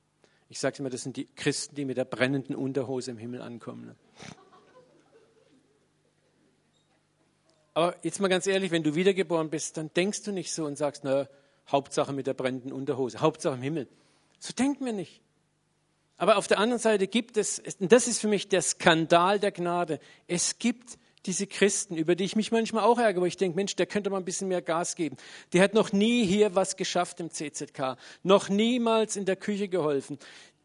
Ich sage immer, das sind die Christen, die mit der brennenden Unterhose im Himmel ankommen. Ne? Aber jetzt mal ganz ehrlich, wenn du wiedergeboren bist, dann denkst du nicht so und sagst, na, Hauptsache mit der brennenden Unterhose, Hauptsache im Himmel. So denken wir nicht. Aber auf der anderen Seite gibt es, und das ist für mich der Skandal der Gnade, es gibt diese Christen, über die ich mich manchmal auch ärgere, wo ich denke, Mensch, der könnte mal ein bisschen mehr Gas geben. Der hat noch nie hier was geschafft im CZK, noch niemals in der Küche geholfen.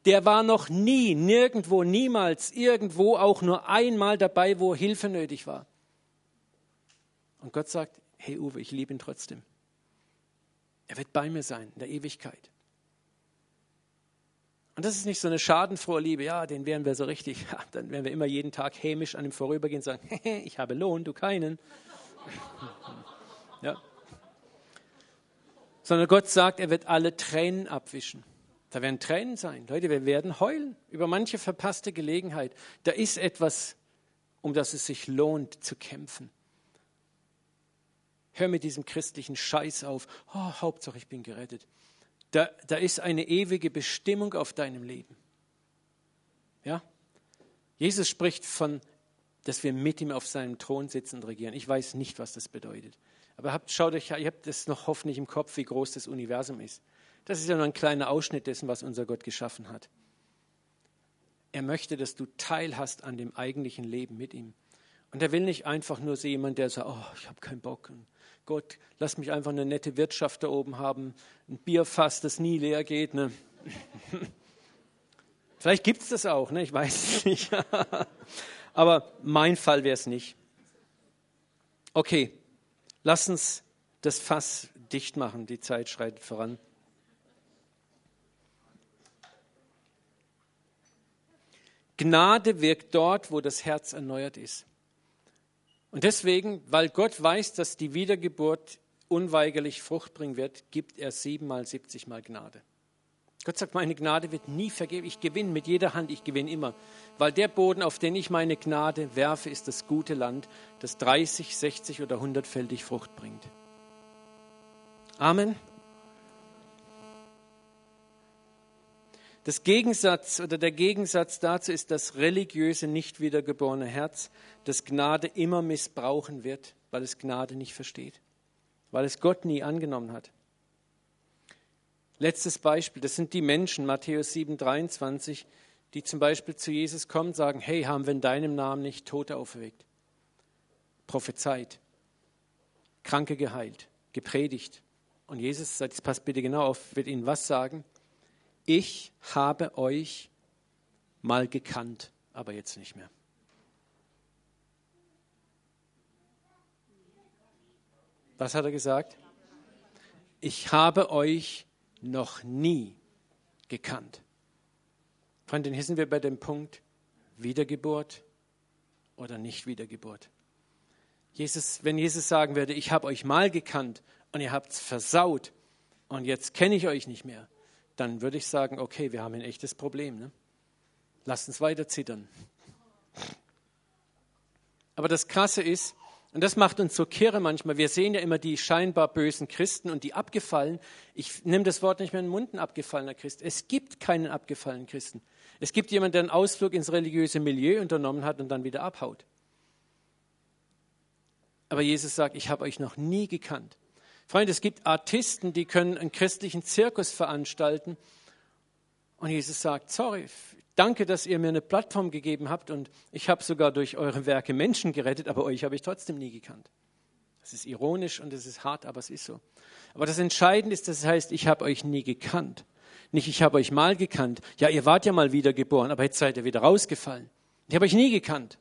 Der war noch nie, nirgendwo, niemals, irgendwo auch nur einmal dabei, wo Hilfe nötig war. Und Gott sagt, hey Uwe, ich liebe ihn trotzdem. Er wird bei mir sein in der Ewigkeit. Und das ist nicht so eine schadenfrohe Liebe, ja, den wären wir so richtig, [laughs] ja, dann werden wir immer jeden Tag hämisch an ihm vorübergehen und sagen, [laughs] ich habe Lohn, du keinen. [laughs] ja. Sondern Gott sagt, er wird alle Tränen abwischen. Da werden Tränen sein. Leute, wir werden heulen über manche verpasste Gelegenheit. Da ist etwas, um das es sich lohnt zu kämpfen. Hör mit diesem christlichen Scheiß auf. Oh, Hauptsache, ich bin gerettet. Da, da ist eine ewige Bestimmung auf deinem Leben. Ja? Jesus spricht von, dass wir mit ihm auf seinem Thron sitzen und regieren. Ich weiß nicht, was das bedeutet. Aber habt, schaut euch, ihr habt das noch hoffentlich im Kopf, wie groß das Universum ist. Das ist ja nur ein kleiner Ausschnitt dessen, was unser Gott geschaffen hat. Er möchte, dass du teilhast an dem eigentlichen Leben mit ihm. Und er will nicht einfach nur so jemand, der sagt, oh, ich habe keinen Bock. Gott, lass mich einfach eine nette Wirtschaft da oben haben, ein Bierfass, das nie leer geht. Ne? [laughs] Vielleicht gibt es das auch, ne? ich weiß es nicht. [laughs] Aber mein Fall wäre es nicht. Okay, lass uns das Fass dicht machen, die Zeit schreitet voran. Gnade wirkt dort, wo das Herz erneuert ist. Und deswegen, weil Gott weiß, dass die Wiedergeburt unweigerlich Frucht bringen wird, gibt er siebenmal, siebzigmal Gnade. Gott sagt, meine Gnade wird nie vergeben. Ich gewinne mit jeder Hand, ich gewinne immer. Weil der Boden, auf den ich meine Gnade werfe, ist das gute Land, das 30, 60 oder 100-fältig Frucht bringt. Amen. Das Gegensatz oder der Gegensatz dazu ist das religiöse, nicht wiedergeborene Herz, das Gnade immer missbrauchen wird, weil es Gnade nicht versteht, weil es Gott nie angenommen hat. Letztes Beispiel, das sind die Menschen, Matthäus 7, 23, die zum Beispiel zu Jesus kommen und sagen, hey, haben wir in deinem Namen nicht Tote auferweckt, prophezeit, Kranke geheilt, gepredigt. Und Jesus, sagt, jetzt passt bitte genau auf, wird ihnen was sagen? Ich habe euch mal gekannt, aber jetzt nicht mehr. Was hat er gesagt? Ich habe euch noch nie gekannt. Freunde, hier sind wir bei dem Punkt Wiedergeburt oder nicht Wiedergeburt. Jesus, wenn Jesus sagen würde, ich habe euch mal gekannt und ihr habt es versaut und jetzt kenne ich euch nicht mehr, dann würde ich sagen, okay, wir haben ein echtes Problem. Ne? Lasst uns weiter zittern. Aber das Krasse ist, und das macht uns so kirre manchmal, wir sehen ja immer die scheinbar bösen Christen und die abgefallen. Ich nehme das Wort nicht mehr in den Mund, ein abgefallener Christ. Es gibt keinen abgefallenen Christen. Es gibt jemanden, der einen Ausflug ins religiöse Milieu unternommen hat und dann wieder abhaut. Aber Jesus sagt, ich habe euch noch nie gekannt. Freunde, es gibt Artisten, die können einen christlichen Zirkus veranstalten. Und Jesus sagt, sorry, danke, dass ihr mir eine Plattform gegeben habt und ich habe sogar durch eure Werke Menschen gerettet, aber euch habe ich trotzdem nie gekannt. Das ist ironisch und es ist hart, aber es ist so. Aber das Entscheidende ist, das heißt, ich habe euch nie gekannt. Nicht, ich habe euch mal gekannt. Ja, ihr wart ja mal wiedergeboren, aber jetzt seid ihr wieder rausgefallen. Ich habe euch nie gekannt.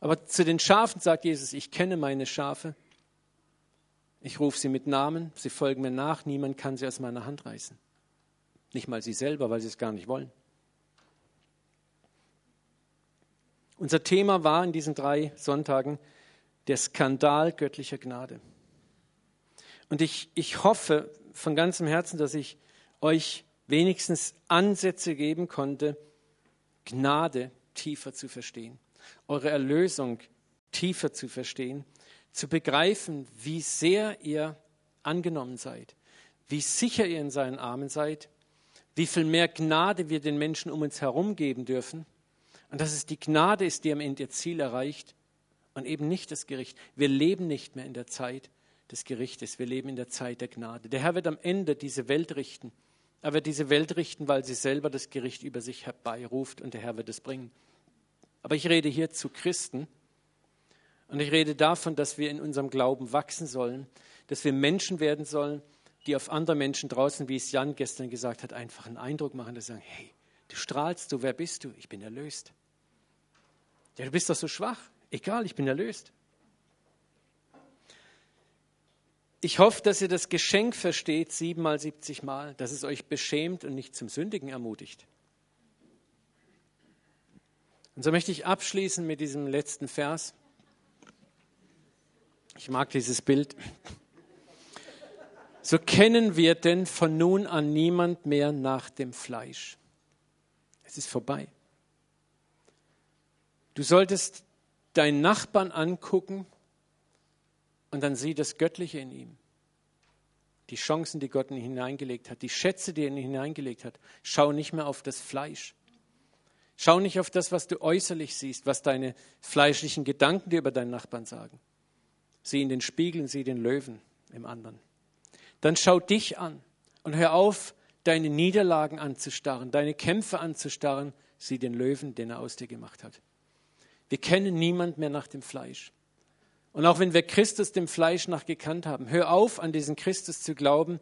Aber zu den Schafen sagt Jesus, ich kenne meine Schafe ich rufe sie mit Namen, sie folgen mir nach, niemand kann sie aus meiner Hand reißen. Nicht mal sie selber, weil sie es gar nicht wollen. Unser Thema war in diesen drei Sonntagen der Skandal göttlicher Gnade. Und ich, ich hoffe von ganzem Herzen, dass ich euch wenigstens Ansätze geben konnte, Gnade tiefer zu verstehen, eure Erlösung tiefer zu verstehen, zu begreifen, wie sehr ihr angenommen seid, wie sicher ihr in seinen Armen seid, wie viel mehr Gnade wir den Menschen um uns herum geben dürfen und dass es die Gnade ist, die am Ende ihr Ziel erreicht und eben nicht das Gericht. Wir leben nicht mehr in der Zeit des Gerichtes, wir leben in der Zeit der Gnade. Der Herr wird am Ende diese Welt richten. Er wird diese Welt richten, weil sie selber das Gericht über sich herbeiruft und der Herr wird es bringen. Aber ich rede hier zu Christen und ich rede davon, dass wir in unserem Glauben wachsen sollen, dass wir Menschen werden sollen, die auf andere Menschen draußen, wie es Jan gestern gesagt hat, einfach einen Eindruck machen, dass sie sagen, hey, du strahlst, du, wer bist du? Ich bin erlöst. Ja, du bist doch so schwach. Egal, ich bin erlöst. Ich hoffe, dass ihr das Geschenk versteht, siebenmal, siebzig Mal, dass es euch beschämt und nicht zum Sündigen ermutigt. Und so möchte ich abschließen mit diesem letzten Vers. Ich mag dieses Bild. So kennen wir denn von nun an niemand mehr nach dem Fleisch. Es ist vorbei. Du solltest deinen Nachbarn angucken und dann sieh das Göttliche in ihm. Die Chancen, die Gott in ihn hineingelegt hat, die Schätze, die er in ihn hineingelegt hat. Schau nicht mehr auf das Fleisch. Schau nicht auf das, was du äußerlich siehst, was deine fleischlichen Gedanken dir über deinen Nachbarn sagen. Sieh in den Spiegel und sieh den Löwen im anderen. Dann schau dich an und hör auf, deine Niederlagen anzustarren, deine Kämpfe anzustarren. Sieh den Löwen, den er aus dir gemacht hat. Wir kennen niemand mehr nach dem Fleisch. Und auch wenn wir Christus dem Fleisch nach gekannt haben, hör auf, an diesen Christus zu glauben,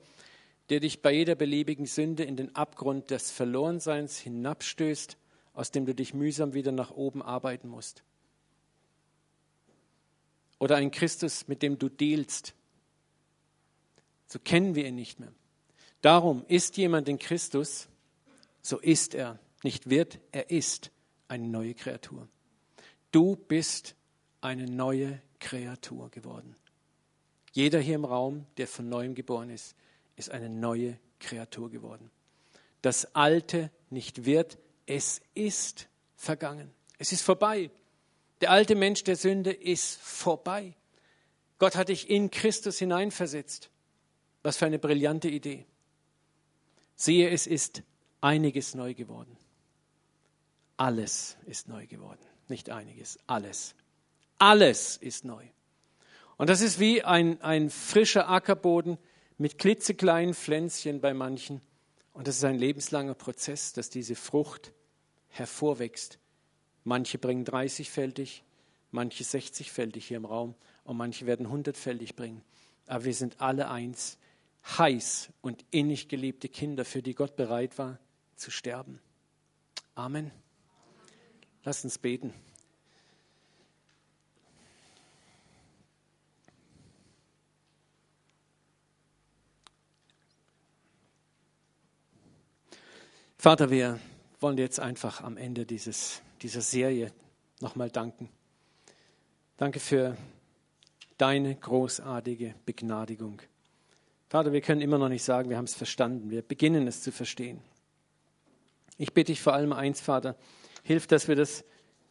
der dich bei jeder beliebigen Sünde in den Abgrund des Verlorenseins hinabstößt, aus dem du dich mühsam wieder nach oben arbeiten musst oder ein Christus, mit dem du dealst. So kennen wir ihn nicht mehr. Darum ist jemand in Christus, so ist er, nicht wird, er ist eine neue Kreatur. Du bist eine neue Kreatur geworden. Jeder hier im Raum, der von neuem geboren ist, ist eine neue Kreatur geworden. Das Alte nicht wird, es ist vergangen. Es ist vorbei. Der alte Mensch der Sünde ist vorbei. Gott hat dich in Christus hineinversetzt. Was für eine brillante Idee. Siehe, es ist einiges neu geworden. Alles ist neu geworden. Nicht einiges, alles. Alles ist neu. Und das ist wie ein, ein frischer Ackerboden mit klitzekleinen Pflänzchen bei manchen. Und das ist ein lebenslanger Prozess, dass diese Frucht hervorwächst Manche bringen 30-fältig, manche 60-fältig hier im Raum und manche werden 100-fältig bringen. Aber wir sind alle eins, heiß und innig geliebte Kinder, für die Gott bereit war zu sterben. Amen. Lass uns beten. Vater, wir wollen jetzt einfach am Ende dieses dieser Serie nochmal danken. Danke für deine großartige Begnadigung. Vater, wir können immer noch nicht sagen, wir haben es verstanden. Wir beginnen es zu verstehen. Ich bitte dich vor allem eins, Vater, hilf, dass wir das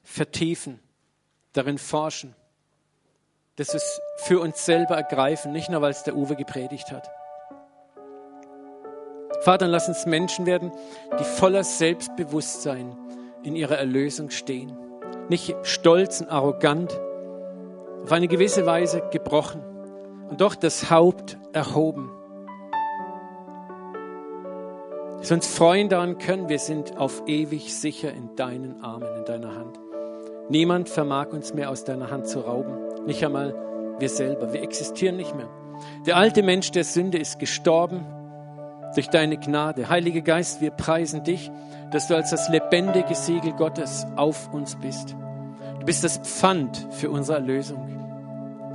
vertiefen, darin forschen, dass wir es für uns selber ergreifen, nicht nur, weil es der Uwe gepredigt hat. Vater, lass uns Menschen werden, die voller Selbstbewusstsein in ihrer Erlösung stehen. Nicht stolz und arrogant, auf eine gewisse Weise gebrochen und doch das Haupt erhoben. Dass uns freuen daran können, wir sind auf ewig sicher in deinen Armen, in deiner Hand. Niemand vermag uns mehr aus deiner Hand zu rauben, nicht einmal wir selber. Wir existieren nicht mehr. Der alte Mensch der Sünde ist gestorben durch deine Gnade. Heiliger Geist, wir preisen dich, dass du als das lebendige Siegel Gottes auf uns bist. Du bist das Pfand für unsere Erlösung.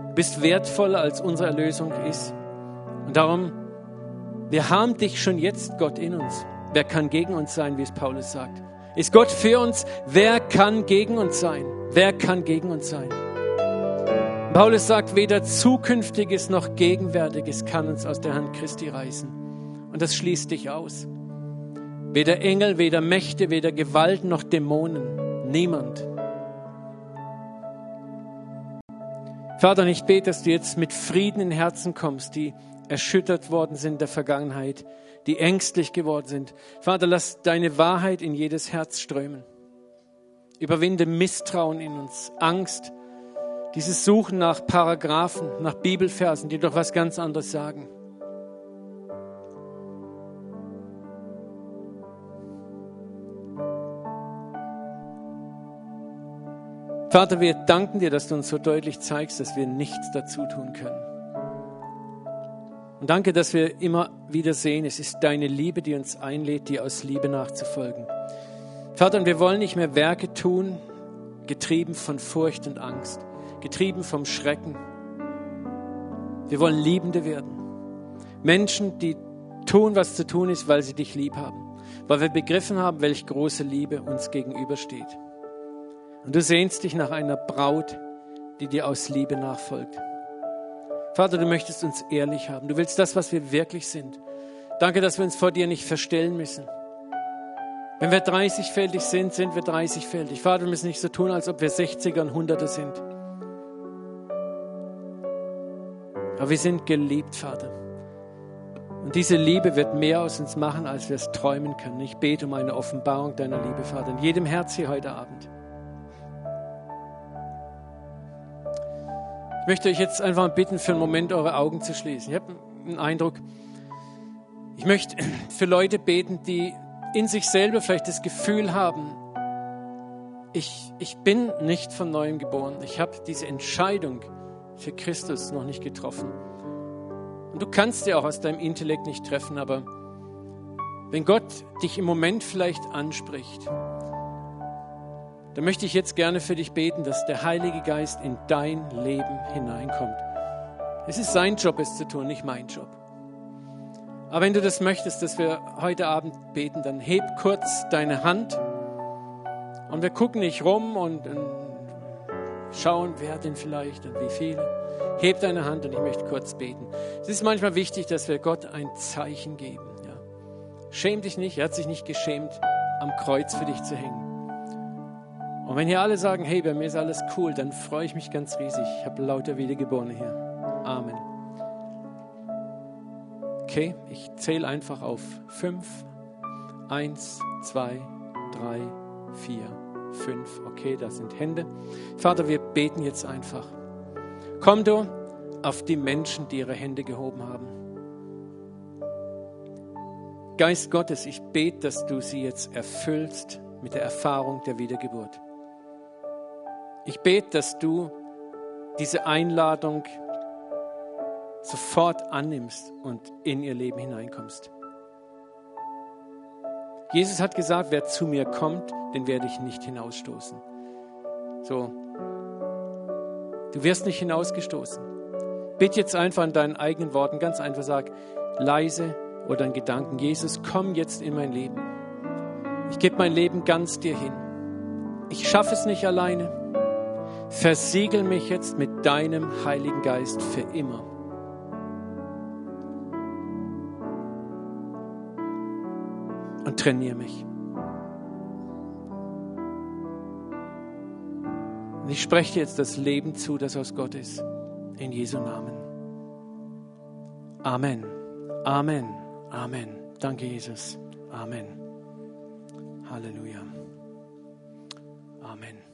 Du bist wertvoller, als unsere Erlösung ist. Und darum, wir haben dich schon jetzt, Gott, in uns. Wer kann gegen uns sein, wie es Paulus sagt? Ist Gott für uns? Wer kann gegen uns sein? Wer kann gegen uns sein? Paulus sagt, weder zukünftiges noch gegenwärtiges kann uns aus der Hand Christi reißen. Und das schließt dich aus. Weder Engel, weder Mächte, weder Gewalten noch Dämonen. Niemand. Vater, ich bete, dass du jetzt mit Frieden in Herzen kommst, die erschüttert worden sind in der Vergangenheit, die ängstlich geworden sind. Vater, lass deine Wahrheit in jedes Herz strömen. Überwinde Misstrauen in uns, Angst, dieses Suchen nach Paragraphen, nach Bibelversen, die doch was ganz anderes sagen. Vater, wir danken dir, dass du uns so deutlich zeigst, dass wir nichts dazu tun können. Und danke, dass wir immer wieder sehen, es ist deine Liebe, die uns einlädt, dir aus Liebe nachzufolgen. Vater, und wir wollen nicht mehr Werke tun, getrieben von Furcht und Angst, getrieben vom Schrecken. Wir wollen Liebende werden. Menschen, die tun, was zu tun ist, weil sie dich lieb haben, weil wir begriffen haben, welch große Liebe uns gegenübersteht. Und du sehnst dich nach einer Braut, die dir aus Liebe nachfolgt. Vater, du möchtest uns ehrlich haben. Du willst das, was wir wirklich sind. Danke, dass wir uns vor dir nicht verstellen müssen. Wenn wir 30-fältig sind, sind wir 30-fältig. Vater, wir müssen nicht so tun, als ob wir 60er und 100er sind. Aber wir sind geliebt, Vater. Und diese Liebe wird mehr aus uns machen, als wir es träumen können. Ich bete um eine Offenbarung deiner Liebe, Vater, in jedem Herz hier heute Abend. Möchte euch jetzt einfach bitten, für einen Moment eure Augen zu schließen. Ich habe einen Eindruck, ich möchte für Leute beten, die in sich selber vielleicht das Gefühl haben, ich, ich bin nicht von neuem geboren. Ich habe diese Entscheidung für Christus noch nicht getroffen. Und du kannst sie auch aus deinem Intellekt nicht treffen, aber wenn Gott dich im Moment vielleicht anspricht, dann möchte ich jetzt gerne für dich beten, dass der Heilige Geist in dein Leben hineinkommt. Es ist sein Job, es zu tun, nicht mein Job. Aber wenn du das möchtest, dass wir heute Abend beten, dann heb kurz deine Hand und wir gucken nicht rum und, und schauen, wer denn vielleicht und wie viele. Heb deine Hand und ich möchte kurz beten. Es ist manchmal wichtig, dass wir Gott ein Zeichen geben. Ja. Schäm dich nicht, er hat sich nicht geschämt, am Kreuz für dich zu hängen. Und wenn hier alle sagen, hey, bei mir ist alles cool, dann freue ich mich ganz riesig. Ich habe lauter Wiedergeborene hier. Amen. Okay, ich zähle einfach auf fünf. Eins, zwei, drei, vier, fünf. Okay, das sind Hände. Vater, wir beten jetzt einfach. Komm du auf die Menschen, die ihre Hände gehoben haben. Geist Gottes, ich bete, dass du sie jetzt erfüllst mit der Erfahrung der Wiedergeburt. Ich bete, dass du diese Einladung sofort annimmst und in ihr Leben hineinkommst. Jesus hat gesagt, wer zu mir kommt, den werde ich nicht hinausstoßen. So, du wirst nicht hinausgestoßen. Bitte jetzt einfach in deinen eigenen Worten, ganz einfach sag, leise oder in Gedanken, Jesus, komm jetzt in mein Leben. Ich gebe mein Leben ganz dir hin. Ich schaffe es nicht alleine. Versiegel mich jetzt mit deinem Heiligen Geist für immer. Und trainiere mich. Und ich spreche dir jetzt das Leben zu, das aus Gott ist. In Jesu Namen. Amen. Amen. Amen. Danke, Jesus. Amen. Halleluja. Amen.